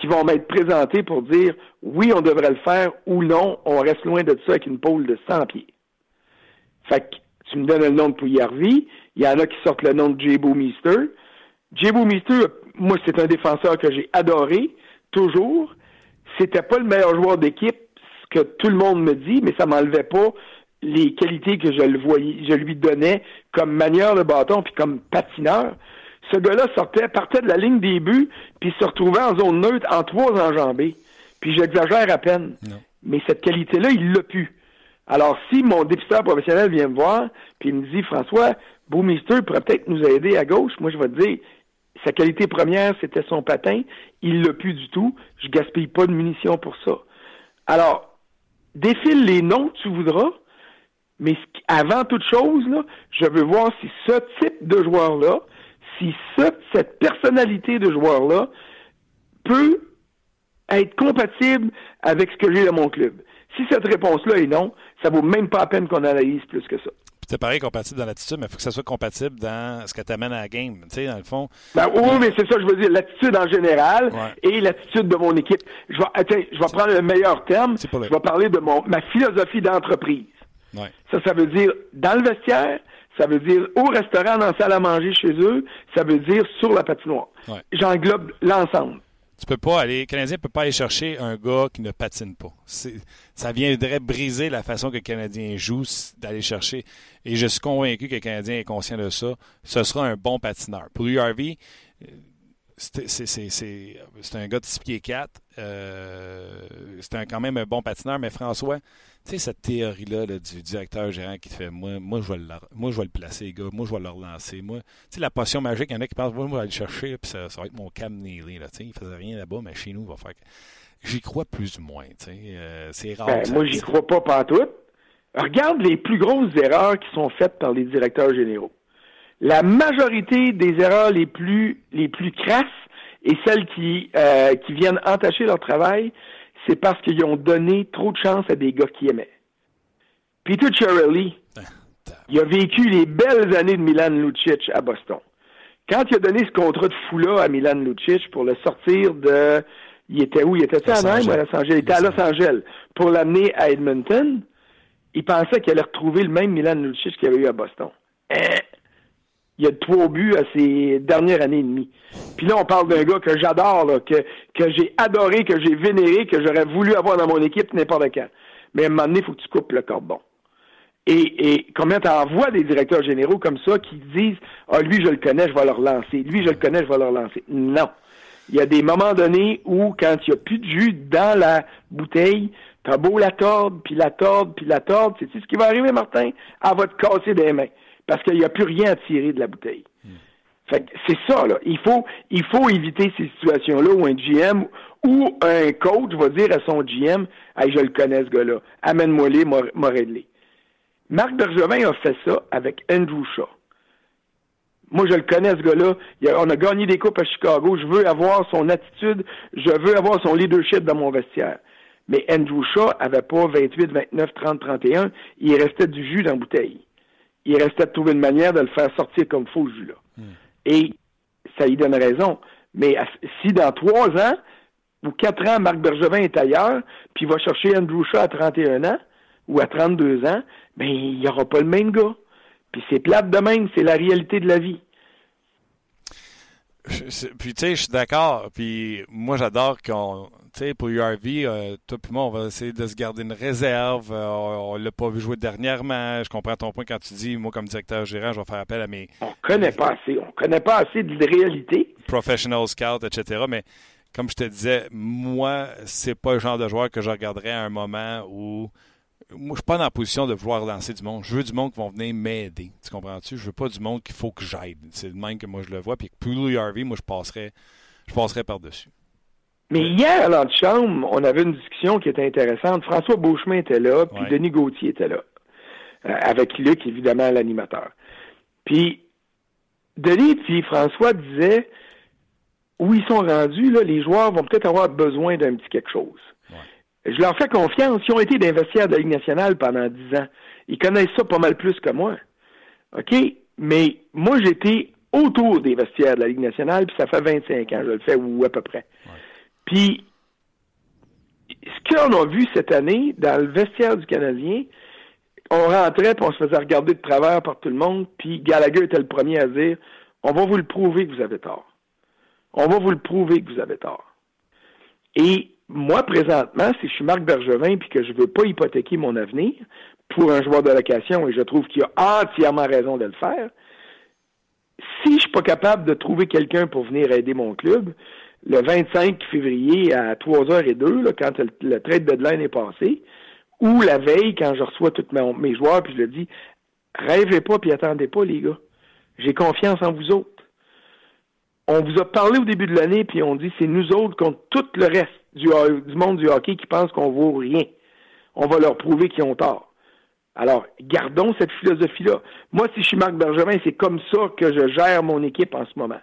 qui vont m'être présentés pour dire oui, on devrait le faire ou non, on reste loin de ça avec une pôle de 100 pieds. Fait que tu me donnes le nom de Pouillarvi, il y en a qui sortent le nom de Jebo Meester. Jebo Meester, moi, c'est un défenseur que j'ai adoré, toujours. C'était pas le meilleur joueur d'équipe, que tout le monde me dit, mais ça m'enlevait pas les qualités que je le voyais, je lui donnais comme manière de bâton puis comme patineur ce gars-là sortait, partait de la ligne des buts, puis se retrouvait en zone neutre en trois enjambées. Puis j'exagère à peine. Mais cette qualité-là, il l'a pu. Alors, si mon dépisteur professionnel vient me voir, puis il me dit, François, Boomister pourrait peut-être nous aider à gauche, moi, je vais te dire, sa qualité première, c'était son patin. Il l'a pu du tout. Je gaspille pas de munitions pour ça. Alors, défile les noms que tu voudras, mais avant toute chose, là, je veux voir si ce type de joueur-là, si cette personnalité de joueur-là peut être compatible avec ce que j'ai dans mon club. Si cette réponse-là est non, ça vaut même pas la peine qu'on analyse plus que ça. C'est pareil compatible dans l'attitude, mais il faut que ça soit compatible dans ce que tu amènes à la game. Tu sais, dans le fond. Ben, oui, mais c'est ça, je veux dire, l'attitude en général et l'attitude de mon équipe. Je vais, attends, je vais prendre le meilleur terme. Je vais parler de mon, ma philosophie d'entreprise. Ça, ça veut dire dans le vestiaire, ça veut dire au restaurant, dans la salle à manger chez eux, ça veut dire sur la patinoire. J'englobe l'ensemble. Tu peux pas aller, le Canadien ne peut pas aller chercher un gars qui ne patine pas. Ça viendrait briser la façon que le Canadien joue d'aller chercher. Et je suis convaincu que le Canadien est conscient de ça. Ce sera un bon patineur. Pour URV, c'est un gars de 6 pieds 4. Euh, c'est quand même un bon patineur, mais François, tu sais, cette théorie-là du directeur gérant qui te fait moi, moi, je vais le, moi, je vais le placer, les gars, moi, je vais le relancer. Moi, tu sais, la potion magique, il y en a qui pensent moi, je vais aller le chercher, puis ça, va être mon Cam Neely. Là, tu sais, il faisait rien là-bas, mais chez nous, il va faire. J'y crois plus ou moins. Tu sais, euh, c'est rare. Ben, moi, j'y crois pas partout. Regarde les plus grosses erreurs qui sont faites par les directeurs généraux. La majorité des erreurs les plus les plus crasses et celles qui euh, qui viennent entacher leur travail, c'est parce qu'ils ont donné trop de chance à des gars qui aimaient. Peter Chiarelli, il a vécu les belles années de Milan Lucic à Boston. Quand il a donné ce contrat de fou-là à Milan Lucic pour le sortir de il était où? Il était à Anaheim à Los Angeles? Il était à Los Angeles pour l'amener à Edmonton. Il pensait qu'il allait retrouver le même Milan Lucic qu'il avait eu à Boston. Hein? Il y a trois buts à ses dernières années et demie. Puis là, on parle d'un gars que j'adore, que, que j'ai adoré, que j'ai vénéré, que j'aurais voulu avoir dans mon équipe n'importe quand. Mais à un moment donné, il faut que tu coupes le cordon. Et, et combien tu envoies des directeurs généraux comme ça qui disent Ah, lui, je le connais, je vais le relancer. Lui, je le connais, je vais le relancer. Non. Il y a des moments donnés où, quand il n'y a plus de jus dans la bouteille, t'as beau la tordre, puis la tordre, puis la tordre, c'est ce qui va arriver, Martin? Elle va te casser des mains. Parce qu'il n'y a plus rien à tirer de la bouteille. Fait c'est ça, là. Il faut, il faut éviter ces situations-là où un GM ou un coach va dire à son GM Hey, je le connais, ce gars-là. Amène-moi-les, m'a réglé. Marc Bergevin a fait ça avec Andrew Shaw. Moi, je le connais, ce gars-là. On a gagné des coupes à Chicago. Je veux avoir son attitude. Je veux avoir son leadership dans mon vestiaire. Mais Andrew Shaw avait pas 28, 29, 30, 31. Il restait du jus dans la bouteille. Il restait de trouver une manière de le faire sortir comme faux, jus-là. Hmm. Et ça y donne raison. Mais si dans trois ans ou quatre ans, Marc Bergevin est ailleurs, puis il va chercher Andrew Shaw à 31 ans ou à 32 ans, ben, il n'y aura pas le même gars. Puis c'est plate de même, c'est la réalité de la vie. Puis tu sais, je suis d'accord. Puis moi, j'adore qu'on, sais, pour URV, euh, toi puis moi, on va essayer de se garder une réserve. Euh, on, ne l'a pas vu jouer dernièrement. Je comprends ton point quand tu dis, moi, comme directeur gérant, je vais faire appel à mes. On connaît pas assez. On connaît pas assez de réalité. Professional scout, etc. Mais comme je te disais, moi, c'est pas le genre de joueur que je regarderais à un moment où moi, je suis pas dans la position de vouloir lancer du monde. Je veux du monde qui vont venir m'aider. Tu comprends-tu? Je veux pas du monde qu'il faut que j'aide. C'est le même que moi je le vois. Puis pour Harvey, moi, je passerais, je passerais par-dessus. Mais hier, à l'antichambre, on avait une discussion qui était intéressante. François Beauchemin était là, puis Denis Gauthier était là. Euh, avec Luc, évidemment, l'animateur. Puis, Denis puis François disaient où ils sont rendus, là, les joueurs vont peut-être avoir besoin d'un petit quelque chose. Je leur fais confiance. Ils ont été d'investir de la Ligue nationale pendant dix ans. Ils connaissent ça pas mal plus que moi. OK? Mais moi, j'étais autour des vestiaires de la Ligue nationale, puis ça fait 25 ans, je le fais, ou à peu près. Puis, ce qu'on a vu cette année dans le vestiaire du Canadien, on rentrait, puis on se faisait regarder de travers par tout le monde, puis Gallagher était le premier à dire On va vous le prouver que vous avez tort. On va vous le prouver que vous avez tort. Et moi, présentement, si je suis Marc Bergevin puis que je veux pas hypothéquer mon avenir pour un joueur de location, et je trouve qu'il a entièrement raison de le faire, si je suis pas capable de trouver quelqu'un pour venir aider mon club, le 25 février à 3h02, là, quand le, trade deadline est passé, ou la veille, quand je reçois tous mes, joueurs, puis je leur dis, rêvez pas puis attendez pas, les gars. J'ai confiance en vous autres. On vous a parlé au début de l'année, puis on dit, c'est nous autres contre tout le reste du, monde du hockey qui pense qu'on vaut rien. On va leur prouver qu'ils ont tort. Alors, gardons cette philosophie-là. Moi, si je suis Marc Bergevin, c'est comme ça que je gère mon équipe en ce moment.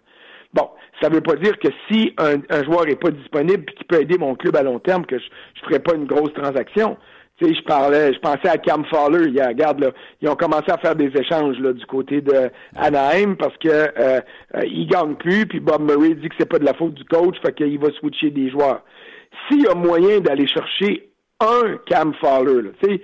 Bon, ça ne veut pas dire que si un, joueur n'est pas disponible et qu'il peut aider mon club à long terme, que je ne ferai pas une grosse transaction. Tu sais, je parlais, je pensais à Cam Fowler. Il, regarde, là, ils ont commencé à faire des échanges là, du côté de Anaheim parce que euh, euh, il gagne plus, puis Bob Murray dit que c'est pas de la faute du coach, fait qu'il va switcher des joueurs s'il y a moyen d'aller chercher un Cam Fowler, sais,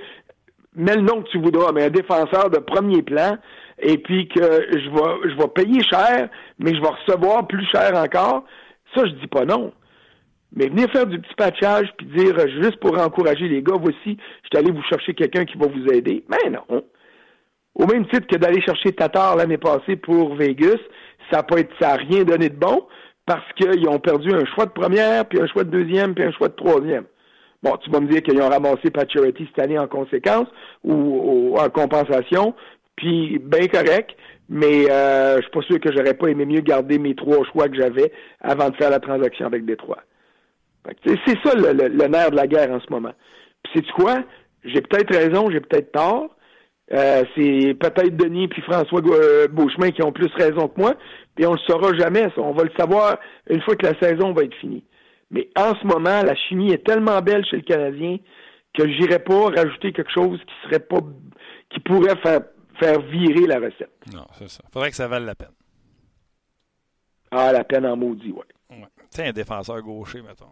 mets le nom que tu voudras, mais un défenseur de premier plan, et puis que je vais, je vais payer cher, mais je vais recevoir plus cher encore, ça, je dis pas non. Mais venir faire du petit patchage puis dire juste pour encourager les gars, voici, je suis allé vous chercher quelqu'un qui va vous aider. Mais non. Au même titre que d'aller chercher Tatar l'année passée pour Vegas, ça n'a pas ça a rien donné de bon parce qu'ils ont perdu un choix de première, puis un choix de deuxième, puis un choix de troisième. Bon, tu vas me dire qu'ils ont ramassé Paturity cette année en conséquence ou, en compensation, puis bien correct, mais euh, je suis pas sûr que j'aurais pas aimé mieux garder mes trois choix que j'avais avant de faire la transaction avec Détroit. C'est ça le, nerf de la guerre en ce moment. Puis c'est quoi? J'ai peut-être raison, j'ai peut-être tort. Euh, c'est peut-être Denis puis François euh, Beauchemin qui ont plus raison que moi, et on le saura jamais. On va le savoir une fois que la saison va être finie. Mais en ce moment, la chimie est tellement belle chez le Canadien que j'irais pas rajouter quelque chose qui serait pas qui pourrait faire faire virer la recette. Non, c'est ça. Faudrait que ça vaille la peine. Ah, la peine en maudit, ouais. ouais. Tu sais, un défenseur gaucher, mettons.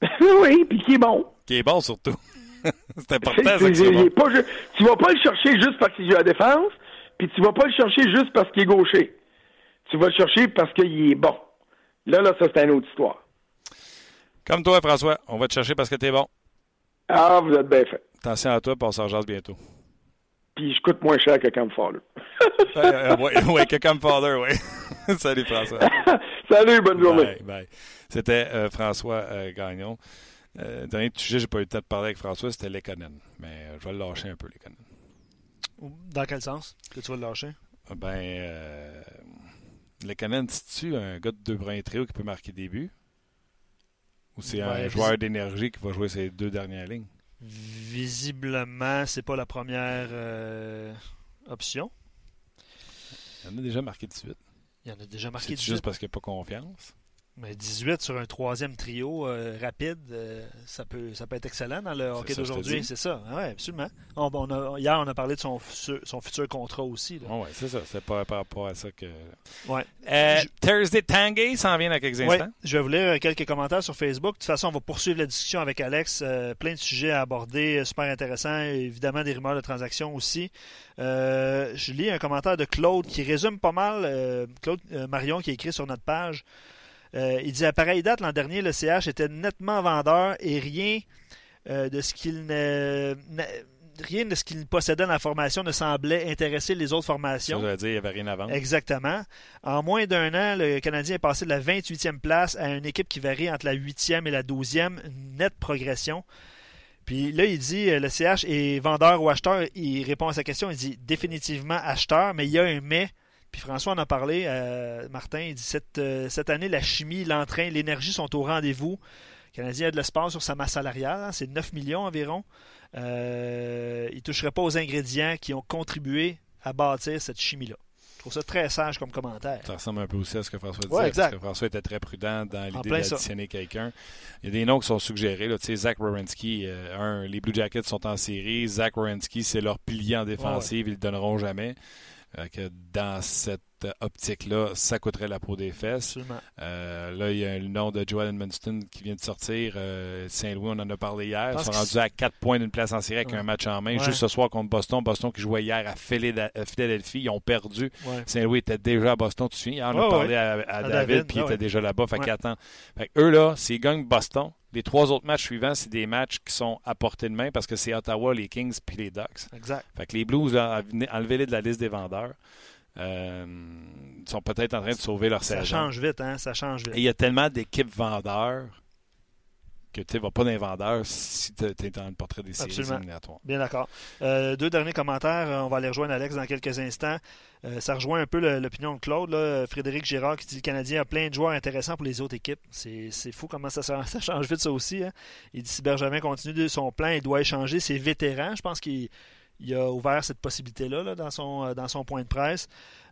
Oui, puis qui est bon. Qui est bon surtout. c'est important. Ça, que c'est- c'est bon. pas ju- tu vas pas le chercher juste parce qu'il joue à la défense, puis tu vas pas le chercher juste parce qu'il est gaucher. Tu vas le chercher parce qu'il est bon. Là, là, ça, c'est une autre histoire. Comme toi, François, on va te chercher parce que t'es bon. Ah, vous êtes bien fait. Attention à toi, puis on s'en bientôt. Puis je coûte moins cher que Cam Fowler. Euh, ouais, ouais, que comme Father, oui. Salut, François. Salut, bonne journée. Bye, bye. C'était euh, François euh, Gagnon. Euh, dernier sujet, j'ai pas eu le temps de parler avec François, c'était Lekonen. Mais euh, je vais le lâcher un peu, Lekonen. Dans quel sens que tu vas le lâcher? Ben, euh, Lekonen, c'est-tu un gars de deux bruns trio qui peut marquer des buts? Ou c'est un joueur d'énergie qui va jouer ses deux dernières lignes? Visiblement, c'est pas la première euh, option. Il en a déjà marqué 18. Il y en a déjà marqué C'est 18. juste parce qu'il n'y a pas confiance. Mais 18 sur un troisième trio euh, rapide, euh, ça, peut, ça peut être excellent dans le hockey d'aujourd'hui. C'est ça. Oui, absolument. On- on a- hier, on a parlé de son futur, son futur contrat aussi. Oh, ouais, c'est ça. C'est pas par rapport à ça que. Ouais. Euh, Je- Thursday Tanguay s'en vient dans quelques Ouais, instants. je vais vous lire quelques commentaires sur Facebook. De toute façon, on va poursuivre la discussion avec Alex. Euh, plein de sujets à aborder, super intéressants. Évidemment, des rumeurs de transactions aussi. Euh, je lis un commentaire de Claude qui résume pas mal. euh, Claude euh, Marion qui a écrit sur notre page. Euh, il dit à pareille date, l'an dernier, le CH était nettement vendeur et rien euh, de ce qu'il ne. Rien de ce qu'il possédait dans la formation ne semblait intéresser les autres Ça, formations. je veux dire, il n'y avait rien à vendre. Exactement. En moins d'un an, le Canadien est passé de la 28e place à une équipe qui varie entre la 8e et la 12e. Une nette progression. Puis là, il dit euh, le CH est vendeur ou acheteur. Il répond à sa question. Il dit définitivement acheteur, mais il y a un mais. Puis François en a parlé, euh, Martin. Il dit cette, euh, cette année, la chimie, l'entrain, l'énergie sont au rendez-vous. Le Canadien a de l'espace sur sa masse salariale. hein, c'est 9 millions environ. Euh, il ne toucherait pas aux ingrédients qui ont contribué à bâtir cette chimie-là. Je trouve ça très sage comme commentaire. Ça ressemble un peu aussi à ce que François disait. Ouais. Parce que François était très prudent dans l'idée d'additionner quelqu'un. Il y a des noms qui sont suggérés. Là. Tu sais, Zach Wierenski, euh, un, les Blue Jackets sont en série. Zach Wierenski, c'est leur pilier en défensive. Ils ne le donneront jamais. Euh, que dans cette optique-là, ça coûterait la peau des fesses. Euh, là, il y a le nom de Joel Edmonston qui vient de sortir. Euh, Saint-Louis, on en a parlé hier. Ils sont rendus à 4 points d'une place en série avec Ouais. un match en main. Ouais. Juste ce soir contre Boston. Boston qui jouait hier à à Philadelphie. Ils ont perdu. Ouais. Saint-Louis était déjà à Boston, tu te souviens? On a parlé à, à À David, David, puis il était déjà là-bas. Fait qu'attends. Fait eux, là, s'ils gagnent Boston, les trois autres matchs suivants, c'est des matchs qui sont à portée de main parce que c'est Ottawa, les Kings puis les Ducks. Exact. Fait que les Blues, enlevez-les de la liste des vendeurs. Euh, sont peut-être en train de sauver leur Ça saison. change vite, hein? Ça change Et vite. il y a tellement d'équipes vendeurs que tu ne vas pas dans les vendeurs si tu es dans le portrait des séries Absolument. éliminatoires. Bien d'accord. Euh, deux derniers commentaires. Euh, On va aller rejoindre Alex dans quelques instants. Euh, ça rejoint un peu l'opinion de Claude. là. Frédéric Girard qui dit le Canadien a plein de joueurs intéressants pour les autres équipes. C'est c'est fou comment ça, ça ça change vite ça aussi. hein. Il dit si Bergevin continue de son plan, il doit échanger ses vétérans. Je pense qu'il il a ouvert cette possibilité-là là, dans, son, euh, dans son point de presse.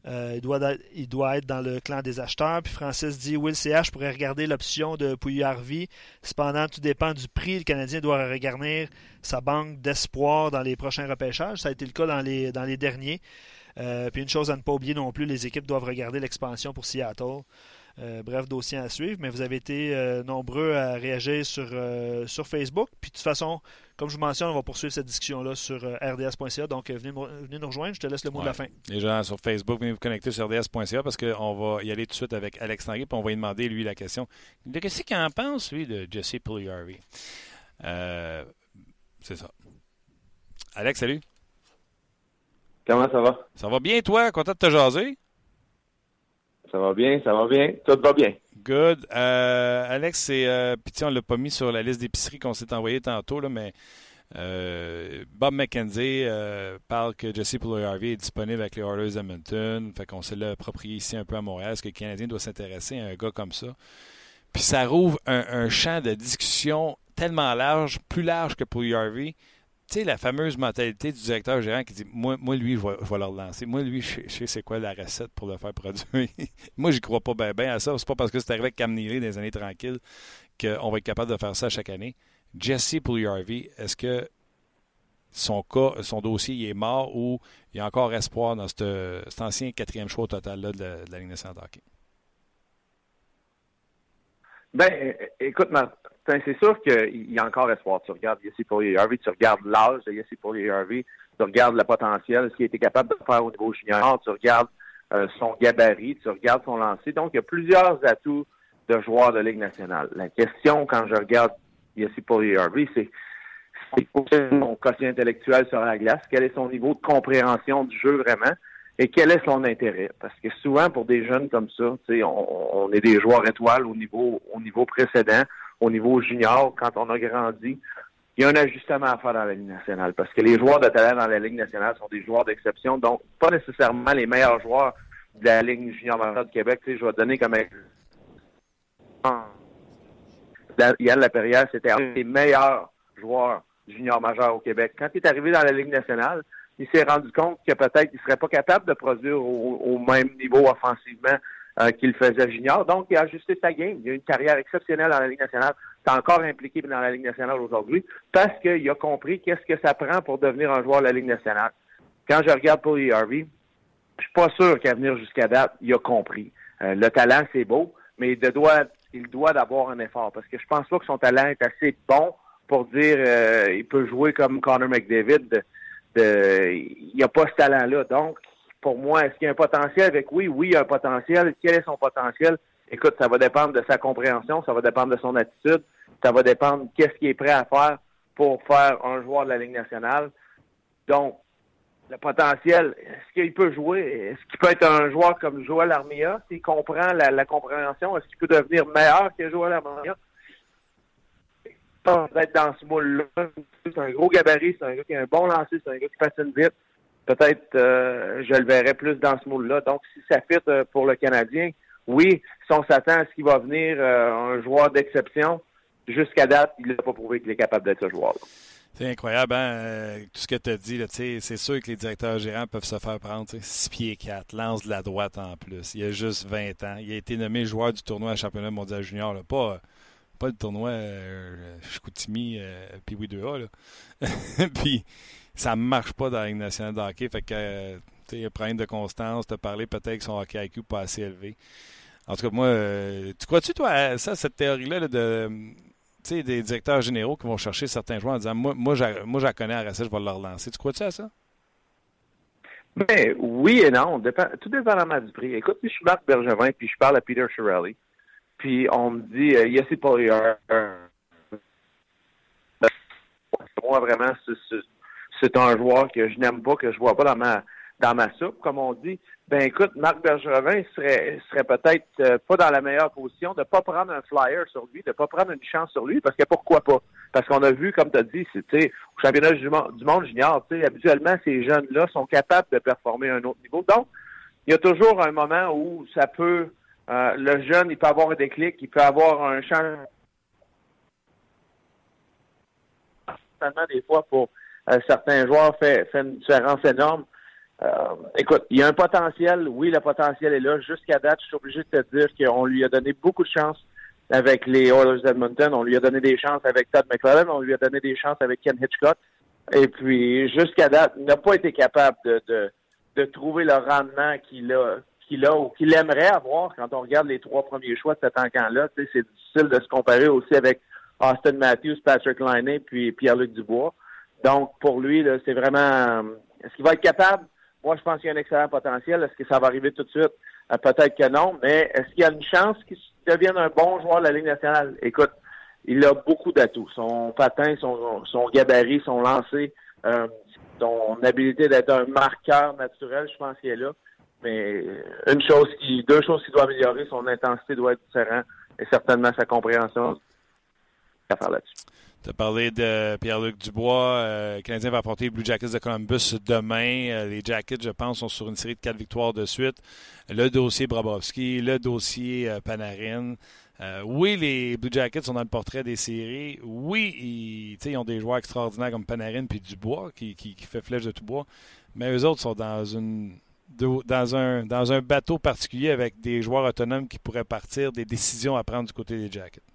Euh, il, doit, il doit être dans le clan des acheteurs. Puis Francis dit Will CH pourrait regarder l'option de Pouilly-Harvey. Cependant, tout dépend du prix. Le Canadien doit regarder sa banque d'espoir dans les prochains repêchages. Ça a été le cas dans les, dans les derniers. Euh, puis une chose à ne pas oublier non plus, les équipes doivent regarder l'expansion pour Seattle. Euh, bref, dossier à suivre, mais vous avez été euh, nombreux à réagir sur, euh, sur Facebook. Puis de toute façon, comme je vous mentionne, on va poursuivre cette discussion-là sur euh, rds.ca. Donc euh, venez, venez nous rejoindre, je te laisse le mot de la fin. Les gens sur Facebook, venez vous connecter sur ds.ca parce qu'on va y aller tout de suite avec Alex Tanguay puis on va lui demander, lui, la question de qu'est-ce qu'il en pense, lui, de Jesse Pugliarvi? Euh, c'est ça. Alex, salut. Comment ça va? Ça va bien, toi? Content de te jaser? Ça va bien, ça va bien. Tout va bien. Good. Euh, Alex, c'est. Euh, tiens, on l'a pas mis sur la liste d'épicerie qu'on s'est envoyé tantôt, là, mais euh, Bob McKenzie euh, parle que Jesse Pugliarvi est disponible avec les Oilers Edmonton. Fait qu'on s'est l'approprié ici un peu à Montréal. Est-ce que le Canadien doit s'intéresser à un gars comme ça? Puis, ça rouvre un, champ de discussion tellement large, plus large que Pugliarvi. Tu sais, la fameuse mentalité du directeur gérant qui dit Moi, moi lui, je vais, je le relancer. Moi, lui, je sais- c'est quoi la recette pour le faire produire. moi, j'y crois pas bien ben à ça. C'est pas parce que c'est arrivé avec Cam Neely dans années tranquilles qu'on va être capable de faire ça chaque année. Jesse Pugliarvi, est-ce que son cas, son dossier, il est mort ou il y a encore espoir dans cet ancien quatrième choix total-là de la, de la Ligue nationale de? Ben, écoute, c'est sûr qu'il y a encore espoir. Tu regardes Yessi Harvey, tu regardes l'âge de Yessi Harvey, tu regardes le potentiel, ce qu'il était capable de faire au niveau junior, tu regardes euh, son gabarit, tu regardes son lancer. Donc, il y a plusieurs atouts de joueurs de Ligue nationale. La question, quand je regarde Yessi Harvey, c'est son quotient intellectuel sur la glace, quel est son niveau de compréhension du jeu vraiment? Et quel est son intérêt? Parce que souvent, pour des jeunes comme ça, on, on est des joueurs étoiles au niveau, au niveau précédent, au niveau junior, quand on a grandi. Il y a un ajustement à faire dans la Ligue nationale parce que les joueurs de talent dans la Ligue nationale sont des joueurs d'exception, donc pas nécessairement les meilleurs joueurs de la Ligue junior majeure du Québec. je vais donner comme Yann Laperrière, c'était un des meilleurs joueurs junior majeur au Québec. Quand il est arrivé dans la Ligue nationale, il s'est rendu compte que peut-être il serait pas capable de produire au, même niveau offensivement euh, qu'il faisait junior. Donc, il a ajusté sa game. Il a une carrière exceptionnelle dans la Ligue nationale. Il est encore impliqué dans la Ligue nationale aujourd'hui parce qu'il a compris qu'est-ce que ça prend pour devenir un joueur de la Ligue nationale. Quand je regarde Paul Harvey, je suis pas sûr qu'à venir jusqu'à date, il a compris. Euh, le talent, c'est beau, mais il doit, il doit d'avoir un effort parce que je pense pas que son talent est assez bon pour dire euh, il peut jouer comme Connor McDavid. il n'y a pas ce talent-là. Donc, pour moi, est-ce qu'il y a un potentiel? Avec oui, oui, il y a un potentiel. Quel est son potentiel? Écoute, ça va dépendre de sa compréhension, ça va dépendre de son attitude, ça va dépendre qu'est-ce qu'il est prêt à faire pour faire un joueur de la Ligue nationale. Donc, le potentiel, est-ce qu'il peut jouer? Est-ce qu'il peut être un joueur comme Joël Armia? S'il comprend la, compréhension, est-ce qu'il peut devenir meilleur que Joël Armia? d'être dans ce moule-là. C'est un gros gabarit, c'est un gars qui a un bon lancer, c'est un gars qui patine vite. Peut-être euh, je le verrai plus dans ce moule-là. Donc, si ça fit euh, pour le Canadien, oui, si on s'attend à ce qu'il va venir euh, un joueur d'exception, jusqu'à date, il n'a pas prouvé qu'il est capable d'être ce joueur-là. C'est incroyable, hein? tout ce que tu as dit. C'est sûr que les directeurs gérants peuvent se faire prendre. 6 pieds 4, lance de la droite en plus. Il a juste 20 ans. Il a été nommé joueur du tournoi à championnat mondial junior. Pas, pas le tournoi euh, Chicoutimi euh, puis oui 2A. puis ça marche pas dans la Ligue nationale de hockey. Fait que euh, y a un problème de constance. Tu as parlé peut-être que son hockey IQ pas assez élevé. En tout cas, moi, euh, tu crois-tu, toi, à ça, cette théorie-là de des directeurs généraux qui vont chercher certains joueurs en disant Moi, moi, moi je la connais à je vais le relancer. Tu crois-tu à ça? Ben, oui et non. tout dépendamment du prix. Écoute, je suis Marc Bergevin puis je parle à Peter Shirelli, puis on me dit, euh, Yossi Polier, moi vraiment, c'est un joueur que je n'aime pas, que je vois pas dans ma dans ma soupe, comme on dit. Ben écoute, Marc Bergevin serait serait peut-être euh, pas dans la meilleure position de pas prendre un flyer sur lui, de pas prendre une chance sur lui, parce que pourquoi pas? Parce qu'on a vu, comme tu as dit, c'était au championnat du monde, du monde junior, habituellement, ces jeunes-là sont capables de performer à un autre niveau. Donc, il y a toujours un moment où ça peut euh, le jeune, il peut avoir un déclic, il peut avoir un champ des fois pour certains joueurs fait, fait une différence énorme. Euh, écoute, il y a un potentiel, oui, le potentiel est là. Jusqu'à date, je suis obligé de te dire qu'on lui a donné beaucoup de chance avec les Oilers d'Edmonton. On lui a donné des chances avec Todd McClellan. On lui a donné des chances avec Ken Hitchcock. Et puis, jusqu'à date, il n'a pas été capable de, trouver le rendement qu'il a, qu'il a ou qu'il aimerait avoir quand on regarde les trois premiers choix de cet encamp-là. C'est difficile de se comparer aussi avec Austin Matthews, Patrick Liney, puis Pierre-Luc Dubois. Donc, pour lui, c'est vraiment... Est-ce qu'il va être capable? Moi, je pense qu'il y a un excellent potentiel. Est-ce que ça va arriver tout de suite? Euh, peut-être que non, mais est-ce qu'il y a une chance qu'il devienne un bon joueur de la Ligue nationale? Écoute, il a beaucoup d'atouts. Son patin, son, gabarit, son lancer, euh, son habilité d'être un marqueur naturel, je pense qu'il est là. Mais une chose qui, deux choses qui doivent améliorer, son intensité doit être différente et certainement sa compréhension à faire là-dessus. Tu as parlé de Pierre-Luc Dubois. Euh, le Canadien va affronter les Blue Jackets de Columbus demain. Euh, les Jackets, je pense, sont sur une série de quatre victoires de suite. Le dossier Brabowski, le dossier euh, Panarin. oui, les Blue Jackets sont dans le portrait des séries. Oui, ils, ont des joueurs extraordinaires comme Panarin puis Dubois qui, qui fait flèche de tout bois. Mais eux autres sont dans une dans, un, dans un bateau particulier avec des joueurs autonomes qui pourraient partir, des décisions à prendre du côté des Jackets.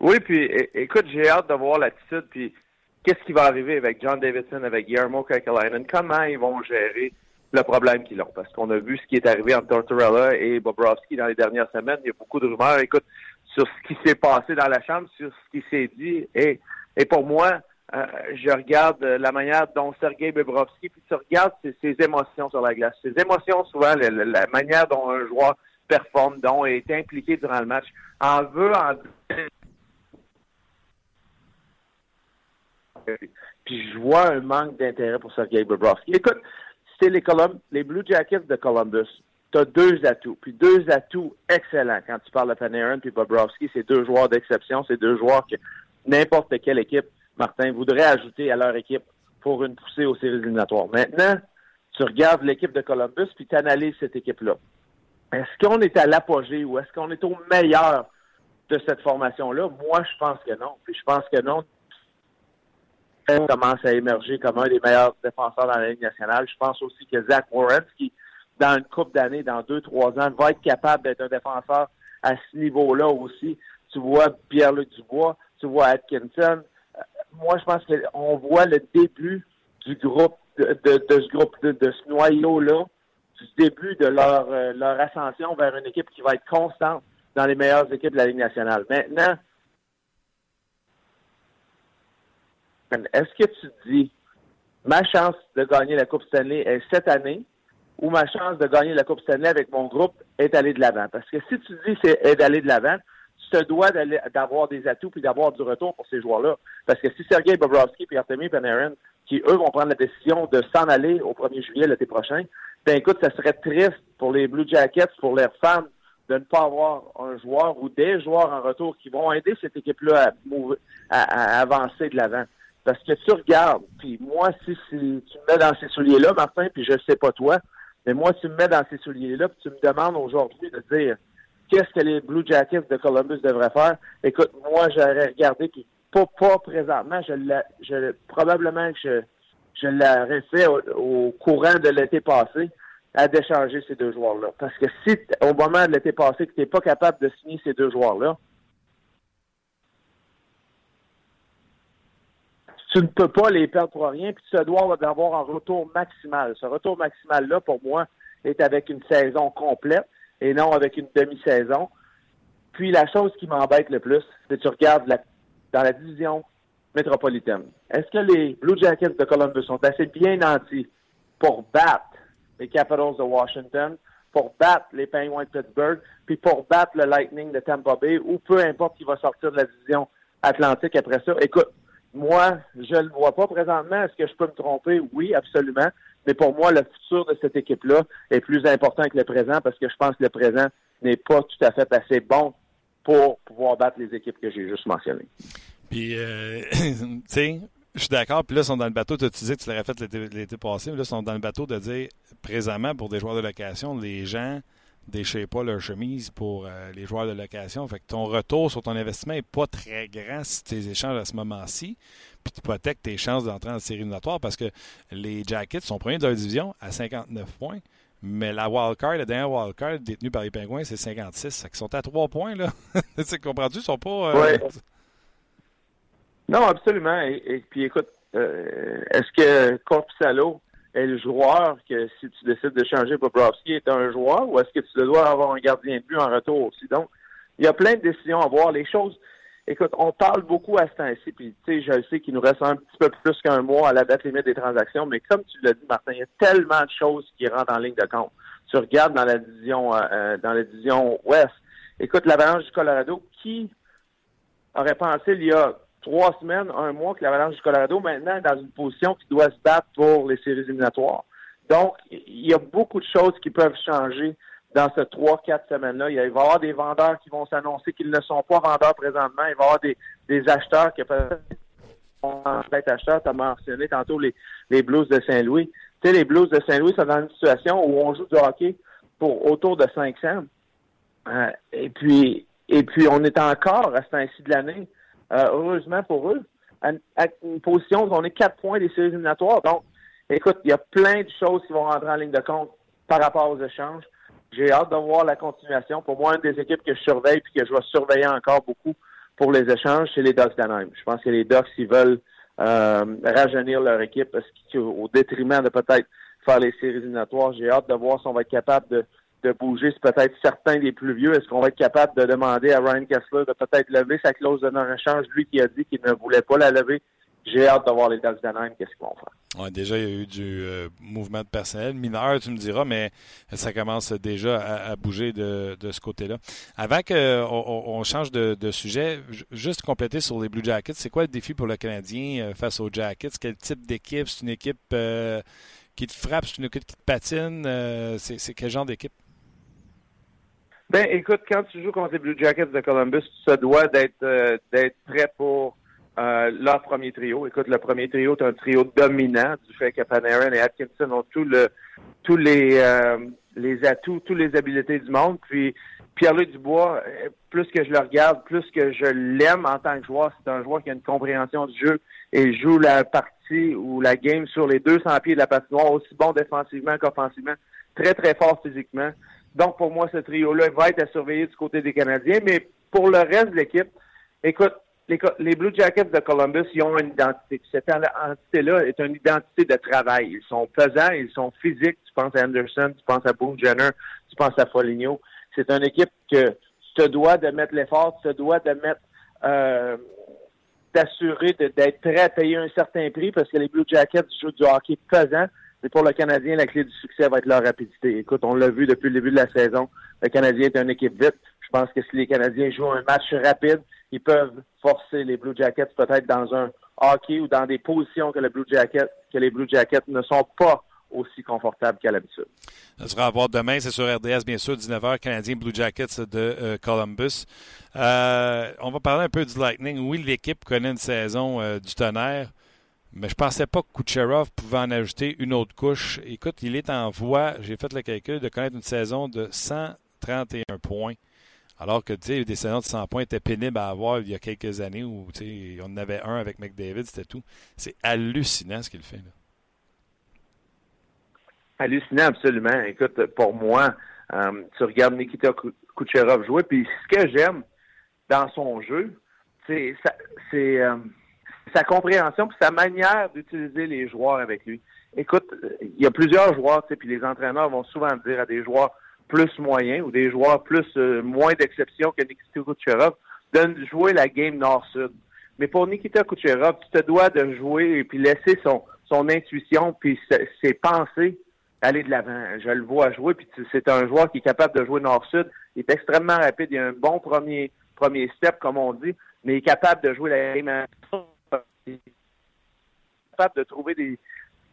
Oui, puis écoute, j'ai hâte de voir l'attitude, puis qu'est-ce qui va arriver avec John Davidson, avec Guillermo Kekalainen, comment ils vont gérer le problème qu'ils ont. Parce qu'on a vu ce qui est arrivé entre Tortorella et Bobrovski dans les dernières semaines. Il y a beaucoup de rumeurs. Écoute, sur ce qui s'est passé dans la chambre, sur ce qui s'est dit. Et, et pour moi, euh, je regarde la manière dont Sergei Bebrovski, puis tu regardes ses, émotions sur la glace. Ses émotions, souvent, la, manière dont un joueur performe, dont est impliqué durant le match, en veut en puis je vois un manque d'intérêt pour Sergei Bobrovski. Écoute, c'est les, les Blue Jackets de Columbus. Tu as deux atouts, puis deux atouts excellents quand tu parles de Panarin puis Bobrovski. C'est deux joueurs d'exception, c'est deux joueurs que n'importe quelle équipe, Martin, voudrait ajouter à leur équipe pour une poussée aux séries éliminatoires. Maintenant, tu regardes l'équipe de Columbus puis tu analyses cette équipe-là. Est-ce qu'on est à l'apogée ou est-ce qu'on est au meilleur de cette formation-là? Moi, je pense que non. Puis je pense que non, commence à émerger comme un des meilleurs défenseurs dans la Ligue nationale. Je pense aussi que Zach Warren, qui, dans une couple d'années, dans deux, trois ans, va être capable d'être un défenseur à ce niveau-là aussi. Tu vois Pierre-Luc Dubois, tu vois Atkinson. Euh, moi, je pense qu'on voit le début du groupe, de, ce groupe, de, ce noyau-là, du début de leur, euh, leur ascension vers une équipe qui va être constante dans les meilleures équipes de la Ligue nationale. Maintenant, est-ce que tu dis ma chance de gagner la Coupe Stanley est cette année ou ma chance de gagner la Coupe Stanley avec mon groupe est d'aller de l'avant? Parce que si tu dis c'est d'aller de l'avant, tu te dois d'avoir des atouts puis d'avoir du retour pour ces joueurs-là. Parce que si Sergei Bobrovski et Artemi Panarin, qui eux vont prendre la décision de s'en aller au 1er juillet l'été prochain, ben écoute, ça serait triste pour les Blue Jackets, pour leurs fans, de ne pas avoir un joueur ou des joueurs en retour qui vont aider cette équipe-là à avancer de l'avant. Parce que tu regardes, puis moi, si, tu me mets dans ces souliers-là, Martin, puis je sais pas toi, mais moi, tu me mets dans ces souliers-là, puis tu me demandes aujourd'hui de dire qu'est-ce que les Blue Jackets de Columbus devraient faire. Écoute, moi, j'aurais regardé, puis pas, pas présentement, je, je probablement que je, je l'aurais fait au, courant de l'été passé à décharger ces deux joueurs-là. Parce que si, au moment de l'été passé, que tu n'es pas capable de signer ces deux joueurs-là, tu ne peux pas les perdre pour rien, puis tu dois avoir un retour maximal. Ce retour maximal-là, pour moi, est avec une saison complète et non avec une demi-saison. Puis la chose qui m'embête le plus, c'est que tu regardes dans la division métropolitaine. Est-ce que les Blue Jackets de Columbus sont assez bien nantis pour battre les Capitals de Washington, pour battre les Penguins de Pittsburgh, puis pour battre le Lightning de Tampa Bay, ou peu importe qui va sortir de la division Atlantique après ça? Écoute, moi, je ne le vois pas présentement. Est-ce que je peux me tromper? Oui, absolument. Mais pour moi, le futur de cette équipe-là est plus important que le présent parce que je pense que le présent n'est pas tout à fait assez bon pour pouvoir battre les équipes que j'ai juste mentionnées. Puis, euh, tu sais, je suis d'accord. Puis là, ils sont dans le bateau. Tu disais que tu l'aurais fait l'été passé. Mais là, ils sont dans le bateau de dire, présentement, pour des joueurs de location, les gens déchirent pas leur chemise pour euh, les joueurs de location. Fait que ton retour sur ton investissement n'est pas très grand si tu échanges à ce moment-ci. Puis tu protèques tes chances d'entrer en série éliminatoire parce que les Jackets sont premiers de leur division à 59 points. Mais la wildcard, la dernière wildcard détenue par les Pingouins, c'est 56. Ils sont à 3 points, là. tu comprends-tu? Ils sont pas. Euh, non, absolument. Et, puis écoute, euh, est-ce que Corpusalo est le joueur que si tu décides de changer Bobrovski est un joueur ou est-ce que tu dois avoir un gardien de but en retour aussi? Donc, il y a plein de décisions à voir. Les choses, écoute, on parle beaucoup à ce temps-ci, puis tu sais, je sais qu'il nous reste un petit peu plus qu'un mois à la date limite des transactions, mais comme tu l'as dit, Martin, il y a tellement de choses qui rentrent en ligne de compte. Tu regardes dans la division euh, euh, dans la division Ouest. Écoute, l'Avalanche du Colorado, qui aurait pensé il y a trois semaines, un mois que l'Avalanche du Colorado maintenant est dans une position qui doit se battre pour les séries éliminatoires. Donc, il y a beaucoup de choses qui peuvent changer dans ces trois, quatre semaines-là. Il va y avoir des vendeurs qui vont s'annoncer qu'ils ne sont pas vendeurs présentement. Il va y avoir des, acheteurs qui peuvent être acheteurs. Tu as mentionné tantôt les, les Blues de Saint-Louis. Tu sais, les Blues de Saint-Louis sont dans une situation où on joue du hockey pour autour de 500. Euh, et puis, et puis, on est encore à ce temps-ci de l'année heureusement pour eux, à, une position où on est quatre points des séries éliminatoires. Donc, écoute, il y a plein de choses qui vont rentrer en ligne de compte par rapport aux échanges. J'ai hâte de voir la continuation. Pour moi, une des équipes que je surveille et que je vais surveiller encore beaucoup pour les échanges, c'est les Ducks d'Anaheim. Je pense que les Ducks, ils veulent euh, rajeunir leur équipe parce qu'au détriment de peut-être faire les séries éliminatoires, j'ai hâte de voir si on va être capable de, de bouger peut-être certains des plus vieux. Est-ce qu'on va être capable de demander à Ryan Kessler de peut-être lever sa clause de non-échange, lui qui a dit qu'il ne voulait pas la lever? J'ai hâte de voir les Ducks d'Anaheim, qu'est-ce qu'ils vont faire? Ouais, déjà, il y a eu du euh, mouvement de personnel mineur, tu me diras, mais ça commence déjà à, bouger de, de, ce côté-là. Avant qu'on on change de, sujet, juste compléter sur les Blue Jackets, c'est quoi le défi pour le Canadien euh, face aux Jackets? Quel type d'équipe? C'est une équipe euh, qui te frappe, c'est une équipe qui te patine? c'est quel genre d'équipe? Ben, écoute, quand tu joues contre les Blue Jackets de Columbus, tu dois d'être d'être prêt pour euh, leur premier trio. Écoute, le premier trio est un trio dominant du fait que Panarin et Atkinson ont tout le, tous les, euh, les atouts, toutes les habiletés du monde. Puis Pierre-Luc Dubois, euh, plus que je le regarde, plus que je l'aime en tant que joueur, c'est un joueur qui a une compréhension du jeu et joue la partie ou la game sur les 200 pieds de la patinoire, aussi bon défensivement qu'offensivement, très très fort physiquement. Donc pour moi, ce trio-là va être à surveiller du côté des Canadiens, mais pour le reste de l'équipe, écoute, les, Blue Jackets de Columbus, ils ont une identité. Cette identité-là est une identité de travail. Ils sont pesants, ils sont physiques. Tu penses à Anderson, tu penses à Boone Jenner, tu penses à Foligno. C'est une équipe que tu te dois de mettre l'effort, tu te dois de mettre, euh, d'assurer d'être prêt à payer un certain prix parce que les Blue Jackets jouent du hockey pesant. Mais pour le Canadien, la clé du succès va être leur rapidité. Écoute, on l'a vu depuis le début de la saison. Le Canadien est une équipe vite. Je pense que si les Canadiens jouent un match rapide, ils peuvent forcer les Blue Jackets peut-être dans un hockey ou dans des positions que, Blue que les Blue Jackets ne sont pas aussi confortables qu'à l'habitude. Ça sera à voir demain, c'est sur RDS, bien sûr, 19h, Canadien Blue Jackets de euh, Columbus. Euh, on va parler un peu du Lightning. Oui, l'équipe connaît une saison euh, du tonnerre, mais je pensais pas que Kucherov pouvait en ajouter une autre couche. Écoute, il est en voie, j'ai fait le calcul, de connaître une saison de 131 points. Alors que des saisons de 100 points étaient pénibles à avoir il y a quelques années où on en avait un avec McDavid, c'était tout. C'est hallucinant ce qu'il fait. Là. Hallucinant, absolument. Écoute, pour moi, euh, tu regardes Nikita Kucherov jouer, puis ce que j'aime dans son jeu, c'est euh, sa compréhension puis sa manière d'utiliser les joueurs avec lui. Écoute, il y a plusieurs joueurs, puis les entraîneurs vont souvent dire à des joueurs plus moyens ou des joueurs plus euh, moins d'exception que Nikita Kucherov de jouer la game nord-sud. Mais pour Nikita Kucherov, tu te dois de jouer et puis laisser son, son intuition puis ses pensées aller de l'avant. Je le vois jouer, puis c'est un joueur qui est capable de jouer nord-sud. Il est extrêmement rapide, il a un bon premier premier step, comme on dit, mais il est capable de jouer la game. Capable de trouver des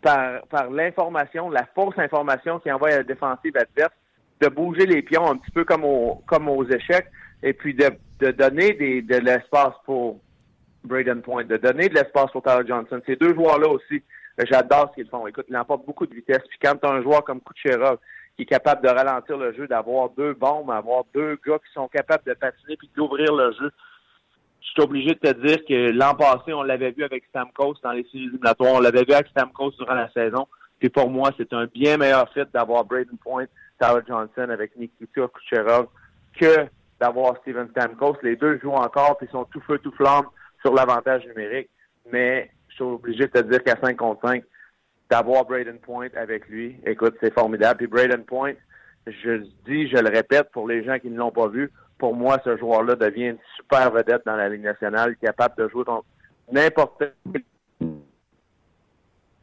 par, l'information, la fausse information qui envoie à la défensive adverse, de bouger les pions un petit peu comme, aux échecs, et puis de, donner de l'espace pour Braden Point, de donner de l'espace pour Tyler Johnson. Ces deux joueurs-là aussi, j'adore ce qu'ils font. Écoute, ils pas beaucoup de vitesse. Puis quand tu as un joueur comme Kucherov qui est capable de ralentir le jeu, d'avoir deux bombes, avoir deux gars qui sont capables de patiner puis d'ouvrir le jeu, je suis obligé de te dire que l'an passé, on l'avait vu avec Stamkos dans les séries éliminatoires, on l'avait vu avec Stamkos durant la saison. Puis pour moi, c'est un bien meilleur fit d'avoir Braden Point Tyler Johnson avec Nikita Kucherov que d'avoir Steven Stamkos. Les deux jouent encore puis sont tout feu, tout flamme sur l'avantage numérique. Mais je suis obligé de te dire qu'à 5 contre 5, d'avoir Braden Point avec lui, écoute, c'est formidable. Puis Braden Point, je dis, je le répète pour les gens qui ne l'ont pas vu, pour moi, ce joueur-là devient une super vedette dans la Ligue nationale, capable de jouer n'importe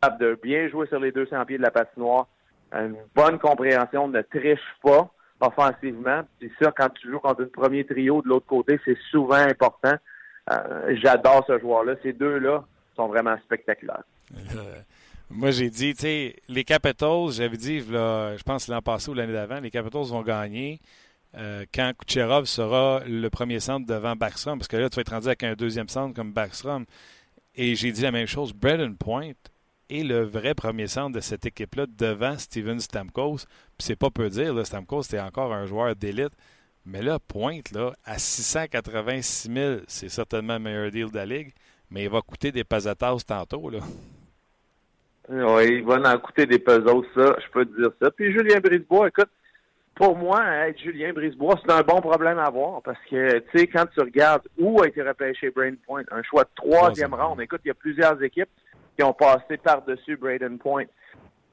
capable de bien jouer sur les 200 pieds de la patinoire, une bonne compréhension, ne triche pas offensivement. C'est sûr, quand tu joues contre un premier trio de l'autre côté, c'est souvent important. Euh, j'adore ce joueur-là. Ces deux-là sont vraiment spectaculaires. Euh, moi, j'ai dit, tu sais, les Capitals, j'avais dit, je pense l'an passé ou l'année d'avant, les Capitals vont gagner euh, quand Kucherov sera le premier centre devant Backstrom, parce que là, tu vas être rendu avec un deuxième centre comme Backstrom. Et j'ai dit la même chose. Braden Point, et le vrai premier centre de cette équipe-là devant Steven Stamkos. Puis c'est pas peu dire, Stamkos, c'était encore un joueur d'élite. Mais là, pointe, là, à 686 000, c'est certainement le meilleur deal de la Ligue, mais il va coûter des pesetas tantôt, là. Oui, il va en coûter des pesos, ça, je peux te dire ça. Puis Julien Brisebois, écoute, pour moi, être Julien Brisebois, c'est un bon problème à avoir parce que, tu sais, quand tu regardes où a été repêché Brain Point, un choix de troisième round, écoute, il y a plusieurs équipes qui ont passé par-dessus Braden Point.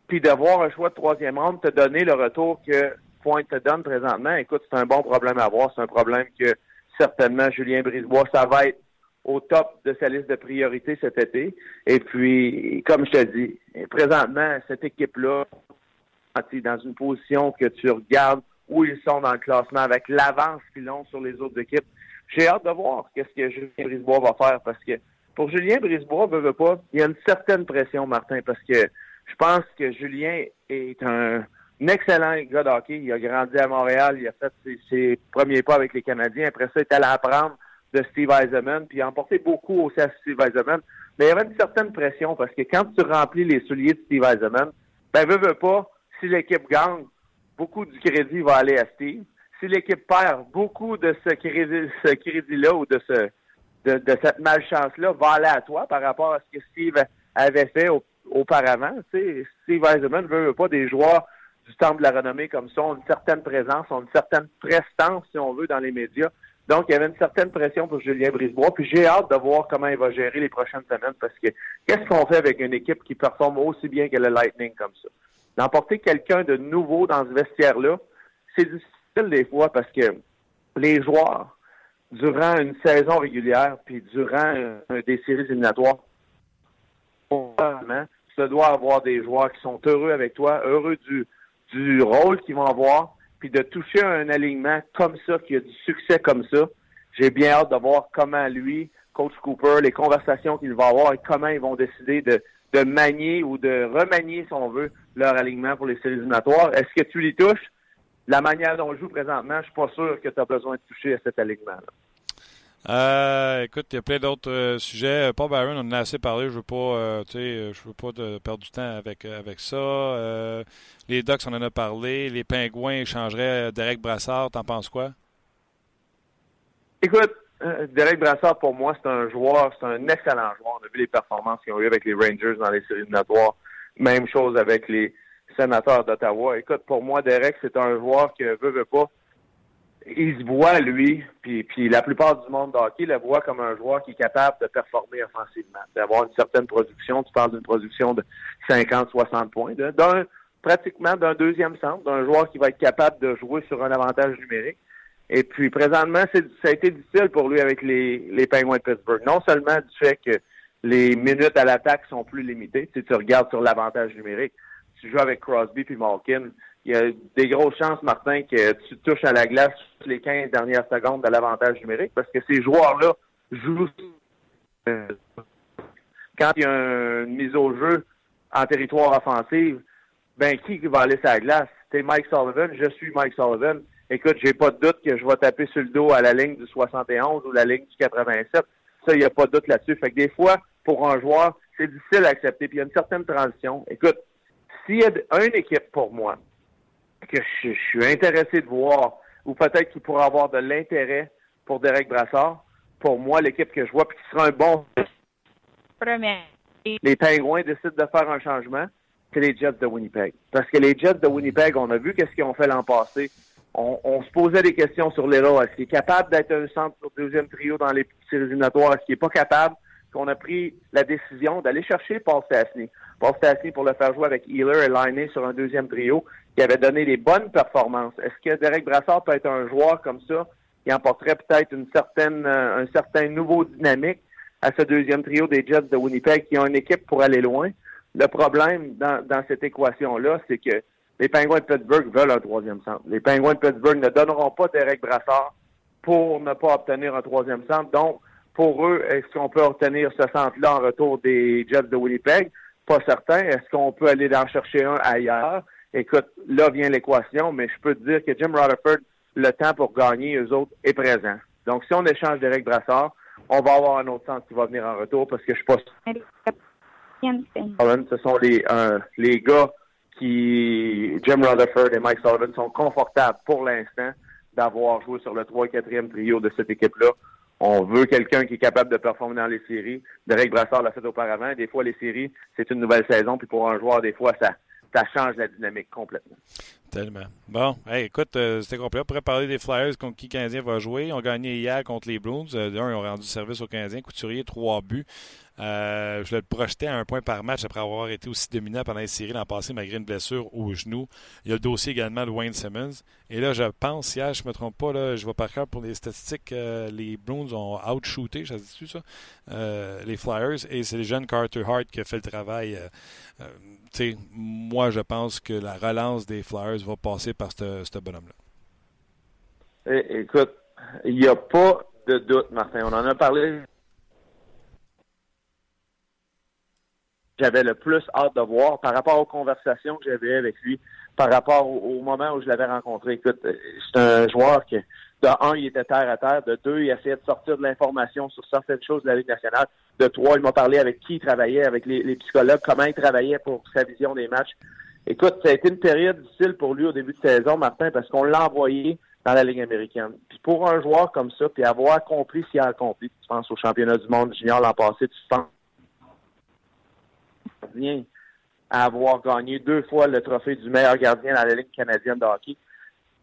Puis d'avoir un choix de troisième ronde te donner le retour que Pointe te donne présentement, écoute, c'est un bon problème à avoir. C'est un problème que certainement Julien Brisebois, ça va être au top de sa liste de priorités cet été. Et puis, comme je te dis, présentement, cette équipe-là, dans une position que tu regardes où ils sont dans le classement avec l'avance qu'ils ont sur les autres équipes. J'ai hâte de voir qu'est-ce que Julien Brisebois va faire parce que pour Julien Brisebois, veut, veut pas, il y a une certaine pression, Martin, parce que je pense que Julien est un, excellent gars de hockey. Il a grandi à Montréal, il a fait ses, premiers pas avec les Canadiens. Après ça, il est allé apprendre de Steve Eisenman, puis il a emporté beaucoup aussi à Steve Eisenman. Mais il y avait une certaine pression parce que quand tu remplis les souliers de Steve Eisenman, ben, veut, veut pas, si l'équipe gagne, beaucoup du crédit va aller à Steve. Si l'équipe perd, beaucoup de ce crédit, ce crédit-là ou de ce de, cette malchance-là va aller à toi par rapport à ce que Steve avait fait auparavant. Steve Eisenman ne veut pas des joueurs du temple de la renommée comme ça, ont une certaine présence, ont une certaine prestance, si on veut, dans les médias. Donc, il y avait une certaine pression pour Julien Brisebois. Puis j'ai hâte de voir comment il va gérer les prochaines semaines parce que qu'est-ce qu'on fait avec une équipe qui performe aussi bien que le Lightning comme ça? D'emporter quelqu'un de nouveau dans ce vestiaire-là, c'est difficile des fois parce que les joueurs, durant une saison régulière, puis durant des séries éliminatoires, tu dois avoir des joueurs qui sont heureux avec toi, heureux du, du rôle qu'ils vont avoir, puis de toucher un alignement comme ça, qui a du succès comme ça. J'ai bien hâte de voir comment lui, Coach Cooper, les conversations qu'il va avoir et comment ils vont décider de, de manier ou de remanier, si on veut, leur alignement pour les séries éliminatoires. Est-ce que tu les touches? La manière dont on joue présentement, je suis pas sûr que tu as besoin de toucher à cet alignement-là. Euh, écoute, il y a plein d'autres euh, sujets. Euh, Paul Byron, on en a assez parlé. Je veux pas, je veux pas perdre du temps avec avec ça. les Ducks, on en a parlé. Les Pingouins échangeraient Derek Brassard. T'en penses quoi? Écoute, Derek Brassard, pour moi, c'est un joueur, c'est un excellent joueur. On a vu les performances qu'ils ont eues avec les Rangers dans les séries éliminatoires. Même chose avec les sénateurs d'Ottawa. Écoute, pour moi, Derek, c'est un joueur qui veut, veut pas il se voit, lui, puis, la plupart du monde de hockey le voit comme un joueur qui est capable de performer offensivement, d'avoir une certaine production. Tu parles d'une production de 50-60 points, d'un pratiquement d'un deuxième centre, d'un joueur qui va être capable de jouer sur un avantage numérique. Et puis présentement, ça a été difficile pour lui avec les, les Penguins de Pittsburgh. Non seulement du fait que les minutes à l'attaque sont plus limitées, si tu regardes sur l'avantage numérique, tu joues avec Crosby puis Malkin, il y a des grosses chances, Martin, que tu touches à la glace les 15 dernières secondes de l'avantage numérique parce que ces joueurs-là jouent euh, quand il y a une mise au jeu en territoire offensif, ben qui va aller sur la glace? C'est Mike Sullivan, je suis Mike Sullivan. Écoute, j'ai pas de doute que je vais taper sur le dos à la ligne du 71 ou la ligne du 87. Ça, il n'y a pas de doute là-dessus. Fait que des fois, pour un joueur, c'est difficile à accepter. Puis il y a une certaine transition. Écoute, s'il y a une équipe pour moi que je, suis intéressé de voir, ou peut-être qu'il pourrait avoir de l'intérêt pour Derek Brassard. Pour moi, l'équipe que je vois, puis qui sera un bon. Les Pingouins décident de faire un changement, c'est les Jets de Winnipeg. Parce que les Jets de Winnipeg, on a vu qu'est-ce qu'ils ont fait l'an passé. On, se posait des questions sur les Est-ce qu'il est capable d'être un centre sur deuxième trio dans les séries éliminatoires? Est-ce qu'il n'est pas capable? Qu'on a pris la décision d'aller chercher Paul Stastny. Paul Stastny pour le faire jouer avec Healer et Liney sur un deuxième trio qui avait donné des bonnes performances. Est-ce que Derek Brassard peut être un joueur comme ça? Qui emporterait peut-être une certaine, euh, un certain nouveau dynamique à ce deuxième trio des Jets de Winnipeg qui ont une équipe pour aller loin? Le problème dans, dans cette équation-là, c'est que les Penguins de Pittsburgh veulent un troisième centre. Les Penguins de Pittsburgh ne donneront pas Derek Brassard pour ne pas obtenir un troisième centre. Donc, pour eux, est-ce qu'on peut obtenir ce centre-là en retour des Jets de Winnipeg? Pas certain. Est-ce qu'on peut aller en chercher un ailleurs? Écoute, là vient l'équation, mais je peux te dire que Jim Rutherford, le temps pour gagner, eux autres, est présent. Donc, si on échange Derek Brassard, on va avoir un autre centre qui va venir en retour parce que je suis pas Ce sont les, les gars qui, Jim Rutherford et Mike Sullivan, sont confortables pour l'instant d'avoir joué sur le 3 et 4e trio de cette équipe-là. On veut quelqu'un qui est capable de performer dans les séries. Derek Brassard l'a fait auparavant. Des fois, les séries, c'est une nouvelle saison, puis pour un joueur, des fois, ça, change la dynamique complètement. Tellement. Bon, écoute, euh, c'était complet. On pourrait parler des Flyers contre qui Canadien va jouer. Ils ont gagné hier contre les Blues. Euh, d'un, ils ont rendu service aux Canadiens. Couturier, trois buts. Euh, je le projeter à un point par match après avoir été aussi dominant pendant les séries l'an passé malgré une blessure au genou. Il y a le dossier également de Wayne Simmons. Et là, je pense, hier, je ne me trompe pas, là, je vois par cœur pour les statistiques, euh, les Bruins ont outshooté, se dit ça, euh, les Flyers, et c'est le jeune Carter Hart qui a fait le travail. moi, je pense que la relance des Flyers va passer par ce bonhomme-là. Écoute, il n'y a pas de doute, Martin. On en a parlé j'avais le plus hâte de voir par rapport aux conversations que j'avais avec lui, par rapport au, moment où je l'avais rencontré. Écoute, euh, c'est un joueur qui, de un, il était terre à terre, de deux, il essayait de sortir de l'information sur certaines choses de la Ligue nationale, de trois, il m'a parlé avec qui il travaillait, avec les, psychologues, comment il travaillait pour sa vision des matchs. Écoute, ça a été une période difficile pour lui au début de saison, Martin, parce qu'on l'a envoyé dans la Ligue américaine. Puis pour un joueur comme ça, puis avoir accompli ce qu'il a accompli, tu penses au championnat du monde junior l'an passé, tu penses à avoir gagné deux fois le trophée du meilleur gardien dans la Ligue canadienne de hockey.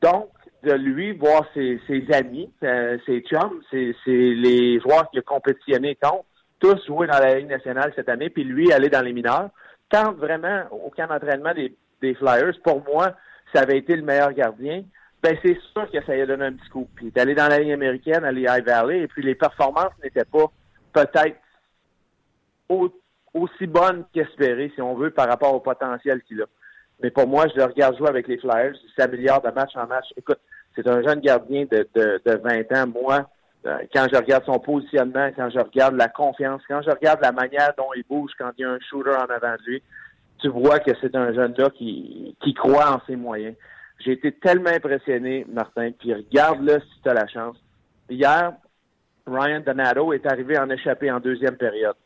Donc, de lui, voir ses, amis, euh, ses chums, c'est les joueurs qui ont compétitionné contre, tous jouer dans la Ligue nationale cette année, puis lui aller dans les mineurs. Quand vraiment, au camp d'entraînement des, Flyers, pour moi, ça avait été le meilleur gardien, ben c'est sûr que ça lui a donné un petit coup. Puis d'aller dans la Ligue américaine, aller à High Valley, et puis les performances n'étaient pas peut-être aussi bonne qu'espérée, si on veut, par rapport au potentiel qu'il a. Mais pour moi, je le regarde jouer avec les Flyers, il s'améliore de match en match. Écoute, c'est un jeune gardien de, de, de 20 ans. Moi, euh, quand je regarde son positionnement, quand je regarde la confiance, quand je regarde la manière dont il bouge quand il y a un shooter en avant de lui, tu vois que c'est un jeune gars qui, qui croit en ses moyens. J'ai été tellement impressionné, Martin, puis regarde-le si tu as la chance. Hier, Ryan Donato est arrivé en échappé en deuxième période.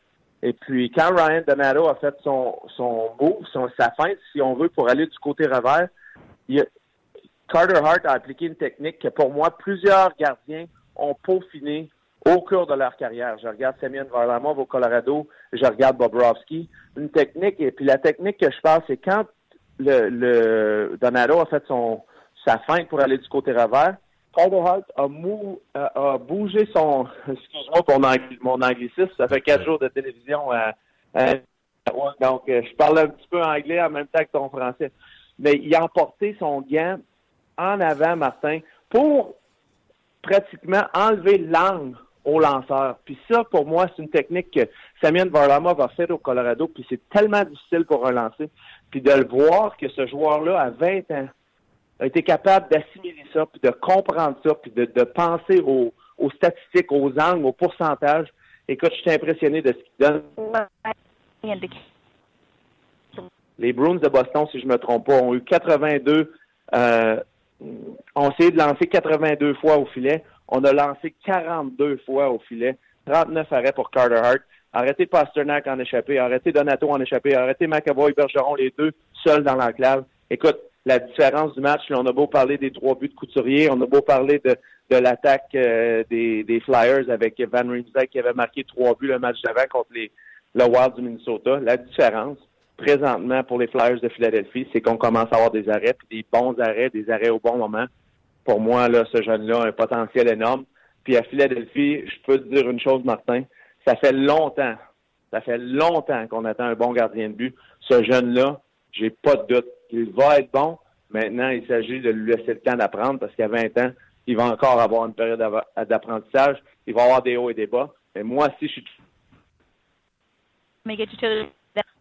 Et puis, quand Ryan Donato a fait son, son move, son, sa feinte, si on veut, pour aller du côté revers, Carter Hart a appliqué une technique que, pour moi, plusieurs gardiens ont peaufiné au cours de leur carrière. Je regarde Semyon Varlamov au Colorado, je regarde Bobrovski. Une technique, et puis la technique que je parle, c'est quand le, le Donato a fait son sa feinte pour aller du côté revers, Hart a, mou, a, bougé son. Excuse-moi pour mon, anglicisme, ça fait quatre jours de télévision à, donc euh, je parle un petit peu anglais en même temps que ton français. Mais il a emporté son gant en avant, Martin, pour pratiquement enlever l'angle au lanceur. Puis ça, pour moi, c'est une technique que Samien Varlamov a fait au Colorado, puis c'est tellement difficile pour un lancer. Puis de le voir que ce joueur-là, à 20 ans, a été capable d'assimiler ça, puis de comprendre ça, puis de, penser aux, statistiques, aux angles, aux pourcentages. Écoute, je suis impressionné de ce qu'il donne. Les Bruins de Boston, si je me trompe pas, ont eu 82, euh, ont essayé de lancer 82 fois au filet. On a lancé 42 fois au filet. 39 arrêts pour Carter Hart. Arrêtez Pasternak en échappé, arrêtez Donato en échappé, arrêtez McAvoy, Bergeron, les deux seuls dans l'enclave. Écoute, la différence du match. on a beau parler des trois buts de Couturier, on a beau parler de, de l'attaque euh, des, des, Flyers avec Van Riemsdyk qui avait marqué trois buts le match d'avant contre les, le Wild du Minnesota. La différence, présentement, pour les Flyers de Philadelphie, c'est qu'on commence à avoir des arrêts, puis des bons arrêts, des arrêts au bon moment. Pour moi, là, ce jeune-là a un potentiel énorme. Puis à Philadelphie, je peux te dire une chose, Martin, ça fait longtemps, ça fait longtemps qu'on attend un bon gardien de but. Ce jeune-là, j'ai pas de doute il va être bon. Maintenant, il s'agit de lui laisser le temps d'apprendre parce qu'à 20 ans, il va encore avoir une période d'apprentissage. Il va avoir des hauts et des bas. Mais moi, si je suis.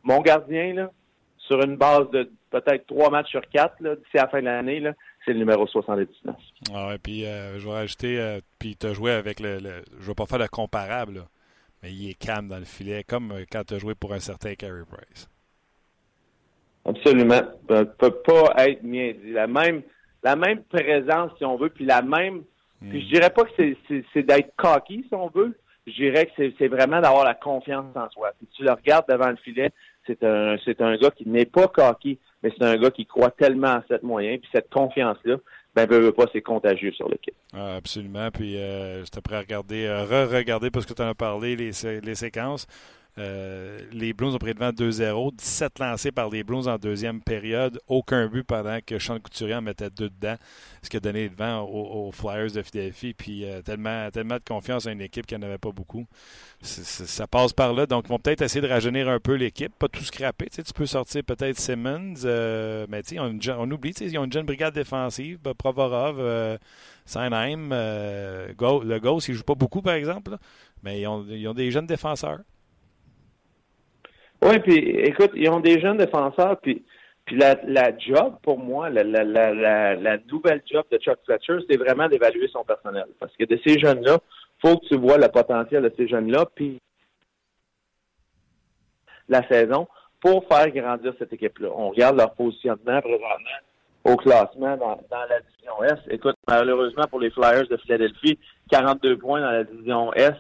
Mon gardien, là, sur une base de peut-être trois matchs sur quatre, d'ici la fin de l'année, c'est le numéro 79. Ah ouais, puis euh, je vais rajouter, euh, puis tu joué avec le, Je ne vais pas faire le comparable, mais il est calme dans le filet, comme euh, quand tu as joué pour un certain Carey Price. Absolument. Ça peut pas être bien dit. La même, la même présence, si on veut, puis la même. Puis je dirais pas que c'est d'être cocky, si on veut. Je dirais que c'est vraiment d'avoir la confiance en soi. Si tu le regardes devant le filet, c'est un, c'est un gars qui n'est pas cocky, mais c'est un gars qui croit tellement à cette moyen, puis cette confiance-là, ben, veut, pas, c'est contagieux sur l'équipe. Ah, absolument. Puis, euh, j'étais prêt à regarder, euh, re-regarder, parce que tu en as parlé, les, les séquences. Euh, les Blues ont pris devant 2-0. 17 lancés par les Blues en deuxième période. Aucun but pendant que Sean Couturier en mettait deux dedans. Ce qui a donné le vent aux, Flyers de Philadelphie. Puis euh, tellement, tellement de confiance à une équipe qui n'en avait pas beaucoup. ça passe par là. Donc, ils vont peut-être essayer de rajeunir un peu l'équipe. Pas tout scraper. Tu, tu peux sortir peut-être Simmons. Euh, mais on, on, oublie, ils ont une jeune brigade défensive. Provorov, Seinheim. le Ghost, il joue pas beaucoup, par exemple. mais ils ont des jeunes défenseurs. Oui, puis écoute, ils ont des jeunes défenseurs, puis puis la, la job, pour moi, la, la, la, la nouvelle job de Chuck Fletcher, c'est vraiment d'évaluer son personnel. Parce que de ces jeunes-là, faut que tu vois le potentiel de ces jeunes-là, puis la saison, pour faire grandir cette équipe-là. On regarde leur positionnement présentement au classement dans, dans la division S. Écoute, malheureusement pour les Flyers de Philadelphie, 42 points dans la division S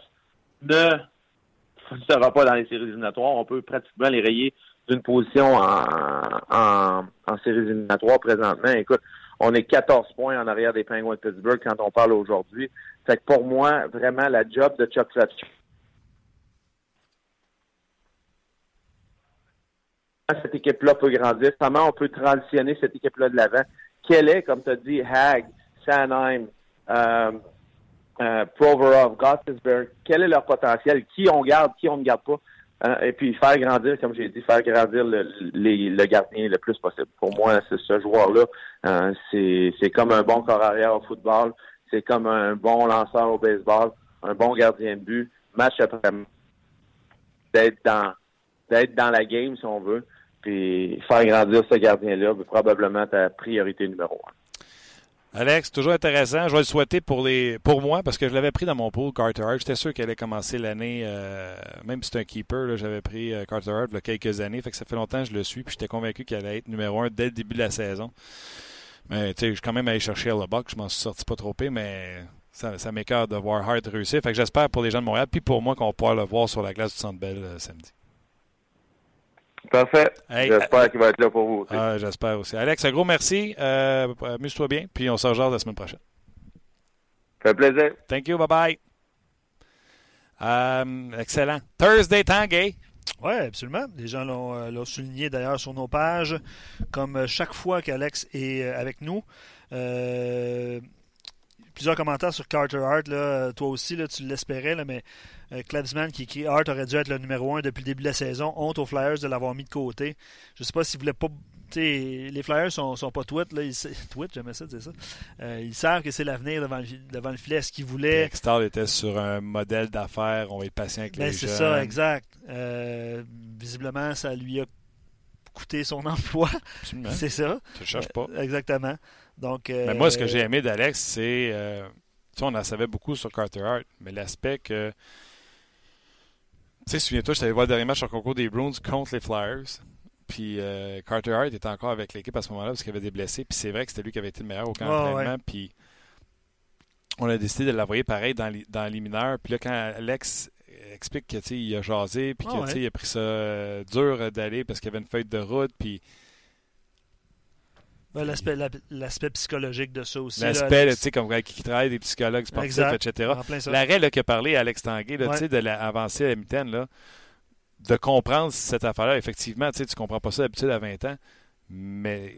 ne ne va pas dans les séries éliminatoires. On peut pratiquement les rayer d'une position en, en, séries éliminatoires présentement. Écoute, on est 14 points en arrière des Penguins de Pittsburgh quand on parle aujourd'hui. Fait que pour moi, vraiment, la job de Chuck Fletcher, cette équipe-là peut grandir, comment on peut transitionner cette équipe-là de l'avant? Quel est, comme tu as dit, Hag, Sanheim, euh, euh, Provorov, Gottisberg, quel est leur potentiel, qui on garde, qui on ne garde pas, hein, et puis faire grandir, comme j'ai dit, faire grandir le, le, gardien le plus possible. Pour moi, ce joueur-là, hein, c'est comme un bon corps arrière au football, c'est comme un bon lanceur au baseball, un bon gardien de but, match après d'être dans d'être dans la game si on veut, puis faire grandir ce gardien-là, probablement ta priorité numéro un. Alex, toujours intéressant. Je vais le souhaiter pour les pour moi parce que je l'avais pris dans mon pool, Carter Hart. J'étais sûr qu'elle allait commencer l'année, euh, même si c'est un keeper, j'avais pris euh, Carter Hart il y a quelques années. Fait que ça fait longtemps que je le suis. Puis j'étais convaincu qu'elle allait être numéro un dès le début de la saison. Mais tu sais, je suis quand même allé chercher le box. Je m'en suis sorti pas trop mais ça, ça de voir Hart réussir. Fait que j'espère pour les gens de Montréal, puis pour moi qu'on pourra le voir sur la glace du Centre Bell euh, samedi. Parfait. J'espère qu'il va être là pour vous aussi. Ah, J'espère aussi. Alex, un gros merci. Euh, Amuse-toi bien, puis on se rejoint la semaine prochaine. Ça fait plaisir. Thank you. Bye-bye. Euh, excellent. Thursday Tanguay. Oui, absolument. Les gens euh, l'ont souligné d'ailleurs sur nos pages. Comme chaque fois qu'Alex est avec nous, plusieurs commentaires sur Carter Hart. Là. Toi aussi, là, tu l'espérais, mais euh, qui écrit Hart aurait dû être le numéro 1 depuis le début de la saison. Honte aux Flyers de l'avoir mis de côté. Je sais pas s'ils voulaient pas. Les Flyers sont, sont pas tweet, là. Ils, tweet, j'aimais ça, c'est ça. Euh, ils savent que c'est l'avenir devant, le, devant le filet. Ce qu'ils voulaient. Star était sur un modèle d'affaires. On va être patient avec ben, les C'est ça, exact. Euh, visiblement, ça lui a coûté son emploi. c'est ça. Tu ne cherches pas. Euh, exactement. Donc, mais moi, ce que j'ai aimé d'Alex, c'est. on en savait beaucoup sur Carter Hart, mais l'aspect que tu sais, souviens-toi, je t'avais voir le dernier match sur le concours des Bruins contre les Flyers. Puis euh, Carter Hart était encore avec l'équipe à ce moment-là parce qu'il avait des blessés. Puis c'est vrai que c'était lui qui avait été le meilleur au camp d'entraînement. Puis on a décidé de l'envoyer pareil dans les, dans les mineurs. Puis là, quand Alex explique qu'il a jasé, puis qu'il a pris ça euh, dur d'aller parce qu'il y avait une feuille de route, puis L'aspect psychologique de ça aussi. L'aspect, tu sais, comme qui travaille des psychologues sportifs, etc. L'arrêt qui a parlé Alex Tanguay, tu sais, de l'avancer à la mitaine, là, de comprendre cette affaire-là. Effectivement, tu ne comprends pas ça d'habitude à 20 ans, mais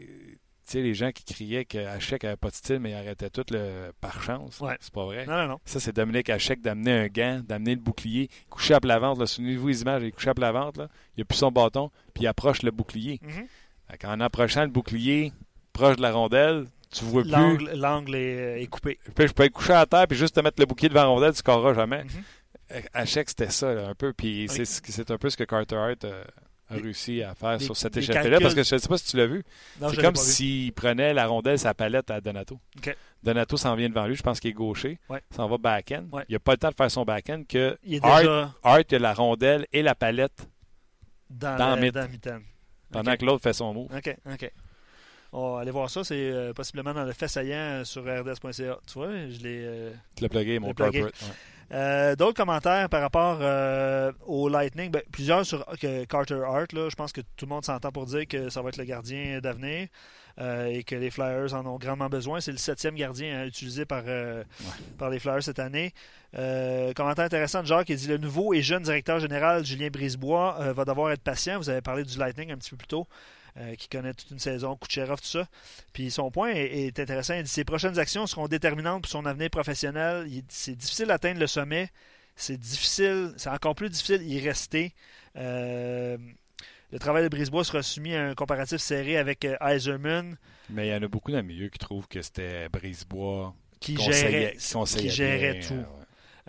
sais, les gens qui criaient qu'Hachek n'avait pas de style, mais il arrêtait tout le, par chance. C'est pas vrai. Non, non, non. Ça, c'est Dominique Hachek d'amener un gant, d'amener le bouclier, coucher à plat ventre. Souvenez-vous les images, il est couché à plat ventre. Là. Il a plus son bâton, puis il approche le bouclier. Mm-hmm. En approchant le bouclier, proche de la rondelle, tu vois plus. L'angle est, est, coupé. Je peux, être couché à terre puis juste te mettre le bouquet devant la rondelle, tu ne jamais. Mm -hmm. c'était ça, un peu. Puis c'est un peu ce que Carter Hart euh, a réussi à faire sur cette échappée-là. Parce que je ne sais pas si tu l'as vu. C'est comme s'il prenait la rondelle, sa palette à Donato. Donato s'en vient devant lui. Je pense qu'il est gaucher. Ouais. S'en va back-end. Il n'a pas le temps de faire son back-end que il Hart, Hart, a la rondelle et la palette dans, dans, la, Pendant que l'autre fait son mot. OK, OK. Oh, allez voir ça, c'est euh, possiblement dans le fait saillant sur rds.ca. Tu vois, je l'ai. tu l'as plugué, mon corporate. Euh, d'autres commentaires par rapport euh, au Lightning, ben, plusieurs sur Carter Hart. Là, je pense que tout le monde s'entend pour dire que ça va être le gardien d'avenir et que les Flyers en ont grandement besoin. C'est le septième gardien hein, utilisé par, par les Flyers cette année. commentaire intéressant de Jacques qui dit le nouveau et jeune directeur général Julien Brisebois va devoir être patient. Vous avez parlé du Lightning un petit peu plus tôt. Euh, qui connaît toute une saison, Kucherov, tout ça. Puis son point est, intéressant. Il dit ses prochaines actions seront déterminantes pour son avenir professionnel. C'est difficile d'atteindre le sommet. C'est difficile, c'est encore plus difficile d'y rester. Euh, le travail de Brisebois sera soumis à un comparatif serré avec euh, Eiserman. Mais il y en a beaucoup dans le milieu qui trouvent que c'était Brisebois qui gérait, qui gérait tout.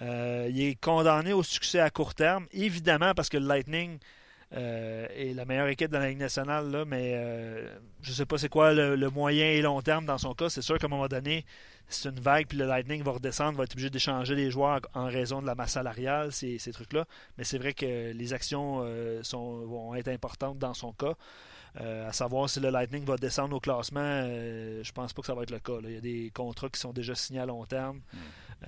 il est condamné au succès à court terme, évidemment parce que le Lightning euh, et la meilleure équipe dans la Ligue nationale, là, mais euh, je ne sais pas c'est quoi le, moyen et long terme dans son cas. C'est sûr qu'à un moment donné, c'est une vague, puis le Lightning va redescendre, va être obligé d'échanger des joueurs en raison de la masse salariale, ces, trucs-là. Mais c'est vrai que les actions euh, vont être importantes dans son cas. à savoir si le Lightning va descendre au classement, je pense pas que ça va être le cas. Il y a des contrats qui sont déjà signés à long terme. Hmm.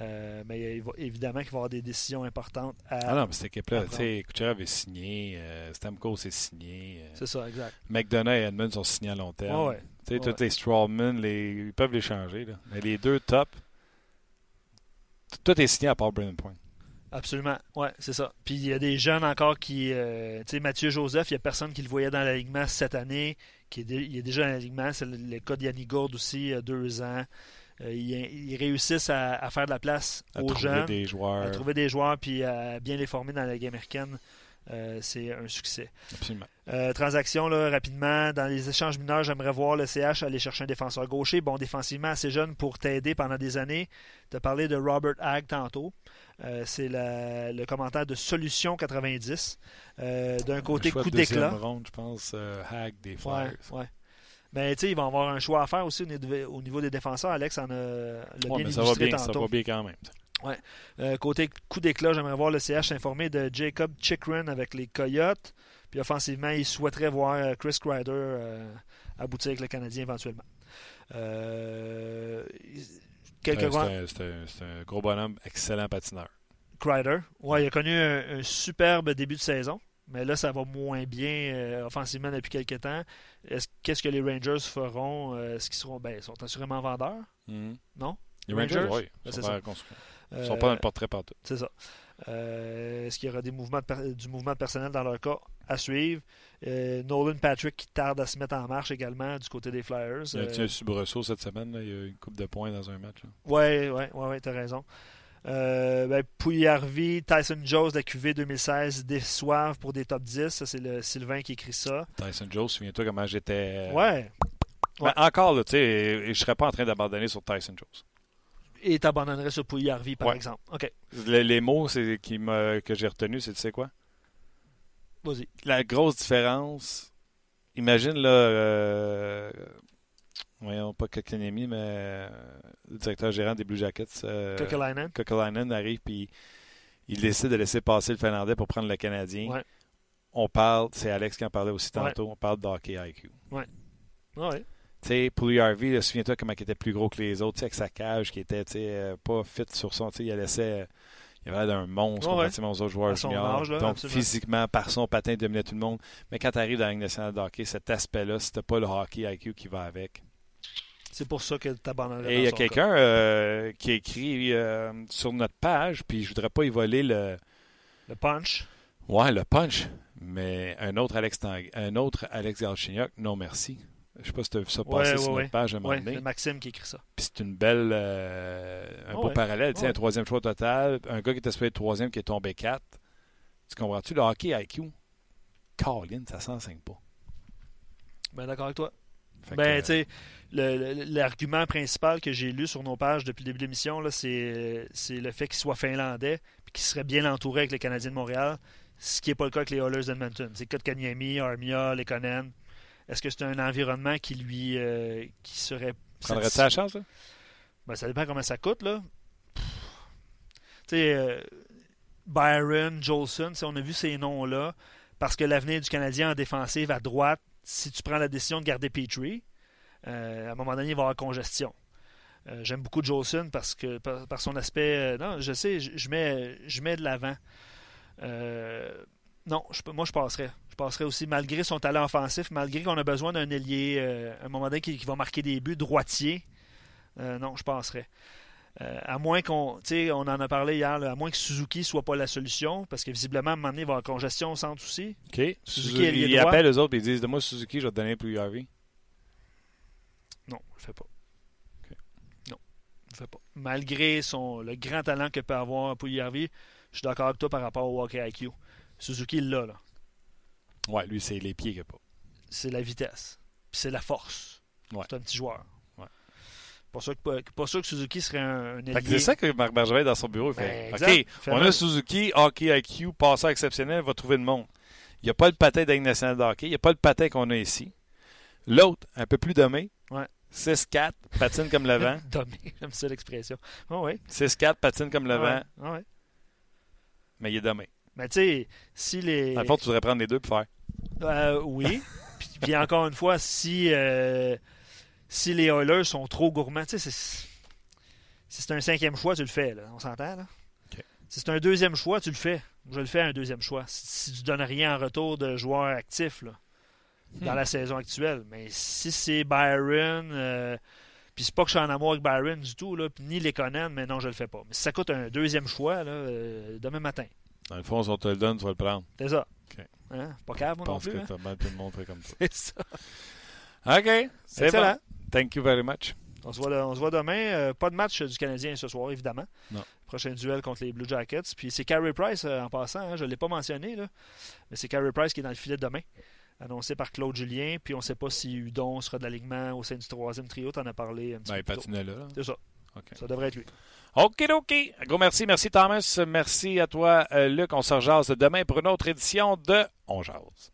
Euh, mais évidemment qu'il va y avoir des décisions importantes à. Ah non, mais cette équipe-là, tu sais, Kucherov est signé, euh, Stamkos est signé. Euh, c'est ça, exact. McDonough et Edmund sont signés à long terme. ouais. Tu sais, tous les Strawman, les... ils peuvent les changer. Là. Mais les deux top, tout est signé à part Brennan Point. Absolument, ouais, c'est ça. Puis il y a des jeunes encore qui. tu sais, Mathieu Joseph, il n'y a personne qui le voyait dans l'alignement cette année. Qui est il est déjà dans l'alignement. C'est le, cas d'Yanni Gourde aussi, il y a deux ans. Euh, ils, réussissent à, faire de la place aux joueurs. à trouver des joueurs, puis à bien les former dans la Ligue américaine. Euh, c'est un succès. Absolument. Euh, transaction, là, rapidement. Dans les échanges mineurs, j'aimerais voir le CH aller chercher un défenseur gaucher. Bon, défensivement, assez jeune pour t'aider pendant des années. Tu as parlé de Robert Hagg tantôt. c'est le commentaire de Solution 90. D'un côté, coup d'éclat. je pense, Hag des Flyers. Ouais, ouais. Mais tu sais, ils vont avoir un choix à faire aussi au niveau des défenseurs. Alex en a le ouais, bien ça va bien, Ça va bien quand même. Ouais. Euh, côté coup d'éclat, j'aimerais voir le CH s'informer de Jacob Chikrin avec les Coyotes. Puis offensivement, il souhaiterait voir euh, Chris Kreider euh, aboutir avec le Canadien éventuellement. quelques C'est un, gros bonhomme, excellent patineur. Kreider. Ouais, il a connu un superbe début de saison mais là, ça va moins bien euh, offensivement depuis quelques temps. Qu'est-ce que les Rangers feront euh, Est-ce qu'ils seront. Ben, ils sont assurément vendeurs? Hmm. Non? Les Rangers, oui. Ben, ils sont, ils sont pas dans le portrait partout. C'est ça. Euh, est-ce qu'il y aura des mouvements du mouvement personnel dans leur cas à suivre? Nolan Patrick qui tarde à se mettre en marche également du côté des Flyers. Il y a un soubresaut cette semaine. Il y a une coupe de points dans un match. Oui, oui, oui, ouais, tu as raison. Euh, ben, Tyson Jones la QV 2016 déçoivent pour des top 10. Ça, c'est le Sylvain qui écrit ça. Tyson Jones, souviens-toi comment j'étais. Euh, ouais. Ben, encore, tu sais, je ne serais pas en train d'abandonner sur Tyson Jones. Et t'abandonnerais sur Pouilly par exemple. OK. Les, mots qui que j'ai retenus, c'est tu sais quoi? Vas-y. La grosse différence, imagine là, euh, voyons, pas Kokanemi, mais euh, le directeur gérant des Blue Jackets. Euh, arrive, puis il décide de laisser passer le Finlandais pour prendre le Canadien. Ouais. On parle, c'est Alex qui en parlait aussi tantôt, on parle d'hockey IQ. Ouais. Ouais. Tu sais, Pouliot Harvey, souviens-toi comment il était plus gros que les autres, avec sa cage qui était euh, pas fit sur son. Il laissait. Il avait l'air d'un monstre comparativement aux autres joueurs juniors. Donc, physiquement, par son patin, il dominait tout le monde. Mais quand tu arrives dans la Ligue nationale de hockey, cet aspect-là, c'était pas le hockey IQ qui va avec. C'est pour ça que tu abandonnes. Et il y a quelqu'un euh, qui a écrit euh, sur notre page, puis je voudrais pas y voler le. Le punch? Ouais, le punch. Mais un autre Alex un autre Alex non merci. Je sais pas si tu as vu ça passer sur notre page à un moment donné. C'est Maxime qui écrit ça. Puis c'est une belle. Euh, un beau parallèle. Tu sais, un troisième choix total. Un gars qui était supposé être troisième qui est tombé quatre. Tu comprends-tu? Le hockey IQ, Colin, ça s'enseigne pas. Ben d'accord avec toi. Ben, tu sais l'argument principal que j'ai lu sur nos pages depuis le début de l'émission, c'est le fait qu'il soit finlandais et qu'il serait bien entouré avec les Canadiens de Montréal, ce qui n'est pas le cas avec les Oilers d'Edmonton. C'est Kotkaniemi, Armia, Lekonen. Est-ce que c'est un environnement qui lui euh, qui serait. Prendrait ça la chance, là? Ben, ça dépend comment ça coûte, là. Tu sais, euh, Byron, Jolson, on a vu ces noms-là, parce que l'avenir du Canadien en défensive à droite, si tu prends la décision de garder Petrie, euh, à un moment donné, il va y avoir congestion. Euh, j'aime beaucoup Jolson parce que par, son aspect. Euh, non, je sais, je, mets, de l'avant. non, moi je passerais. Je passerais aussi, malgré son talent offensif, malgré qu'on a besoin d'un ailier, un moment donné, qui, qui, va marquer des buts, droitier. non, je passerais. Euh, à moins qu'on, on en a parlé hier, à moins que Suzuki soit pas la solution, parce que visiblement, à un moment donné, il va avoir congestion au centre aussi. OK. Suzuki, il appelle les autres et ils disent De moi, Suzuki, je vais te donner plus Harvey. Non, je ne fais pas. Non, je fais pas. Malgré son, le grand talent que peut avoir Harvey, je suis d'accord avec toi par rapport au hockey IQ. Suzuki, il l'a, là. Ouais, lui, c'est les pieds qu'il a pas. C'est la vitesse. Puis c'est la force. Ouais. C'est un petit joueur. Pas sûr, que, pas sûr que Suzuki serait un, un C'est ça que Marc Bergevin dans son bureau fait. Ben, OK, on a Suzuki, hockey IQ, passeur exceptionnel, va trouver le monde. Il n'y a pas le patin d'Ague national de hockey, il n'y a pas le patin qu'on a ici. L'autre, un peu plus dommé. Ouais. 6-4, patine comme le vent. dommé, j'aime ça l'expression. Oh, ouais. 6-4, patine comme le vent. Ouais. Mais il est dommé. Mais tu sais, si les. Dans le fond, tu voudrais prendre les deux pour faire. Euh, oui. puis, encore une fois, si. Euh, si les Oilers sont trop gourmands, tu sais, si c'est un cinquième choix, tu le fais, là. on s'entend. Là? Si c'est un deuxième choix, tu le fais. Je le fais un deuxième choix. Si, tu tu donnes rien en retour de joueurs actifs là, dans hmm. la saison actuelle. Mais si c'est Byron, euh, puis c'est pas que je suis en amour avec Byron du tout, là, ni les Conan, mais non, je le fais pas. Mais si ça coûte un deuxième choix, là, euh, demain matin. Dans le fond, si on te le donne, tu vas le prendre. C'est ça. Hein? Pas cave, moi non plus. Je pense que hein? tout le monde fait comme ça. c'est ça. OK. C'est excellent. Thank you very much. On se voit, on se voit demain. Euh, pas de match du Canadien ce soir, évidemment. Non. Prochain duel contre les Blue Jackets. Puis c'est Carey Price euh, en passant. Hein, je ne l'ai pas mentionné, là, mais c'est Carey Price qui est dans le filet de demain. Annoncé par Claude Julien. Puis on ne sait pas si Udon sera de l'alignement au sein du troisième trio. Tu en as parlé un petit ben, peu. là. là. C'est ça. Ça devrait être lui. OK, OK. Gros merci. Merci, Thomas. Merci à toi, euh, Luc. On se rejase demain pour une autre édition de On Jase.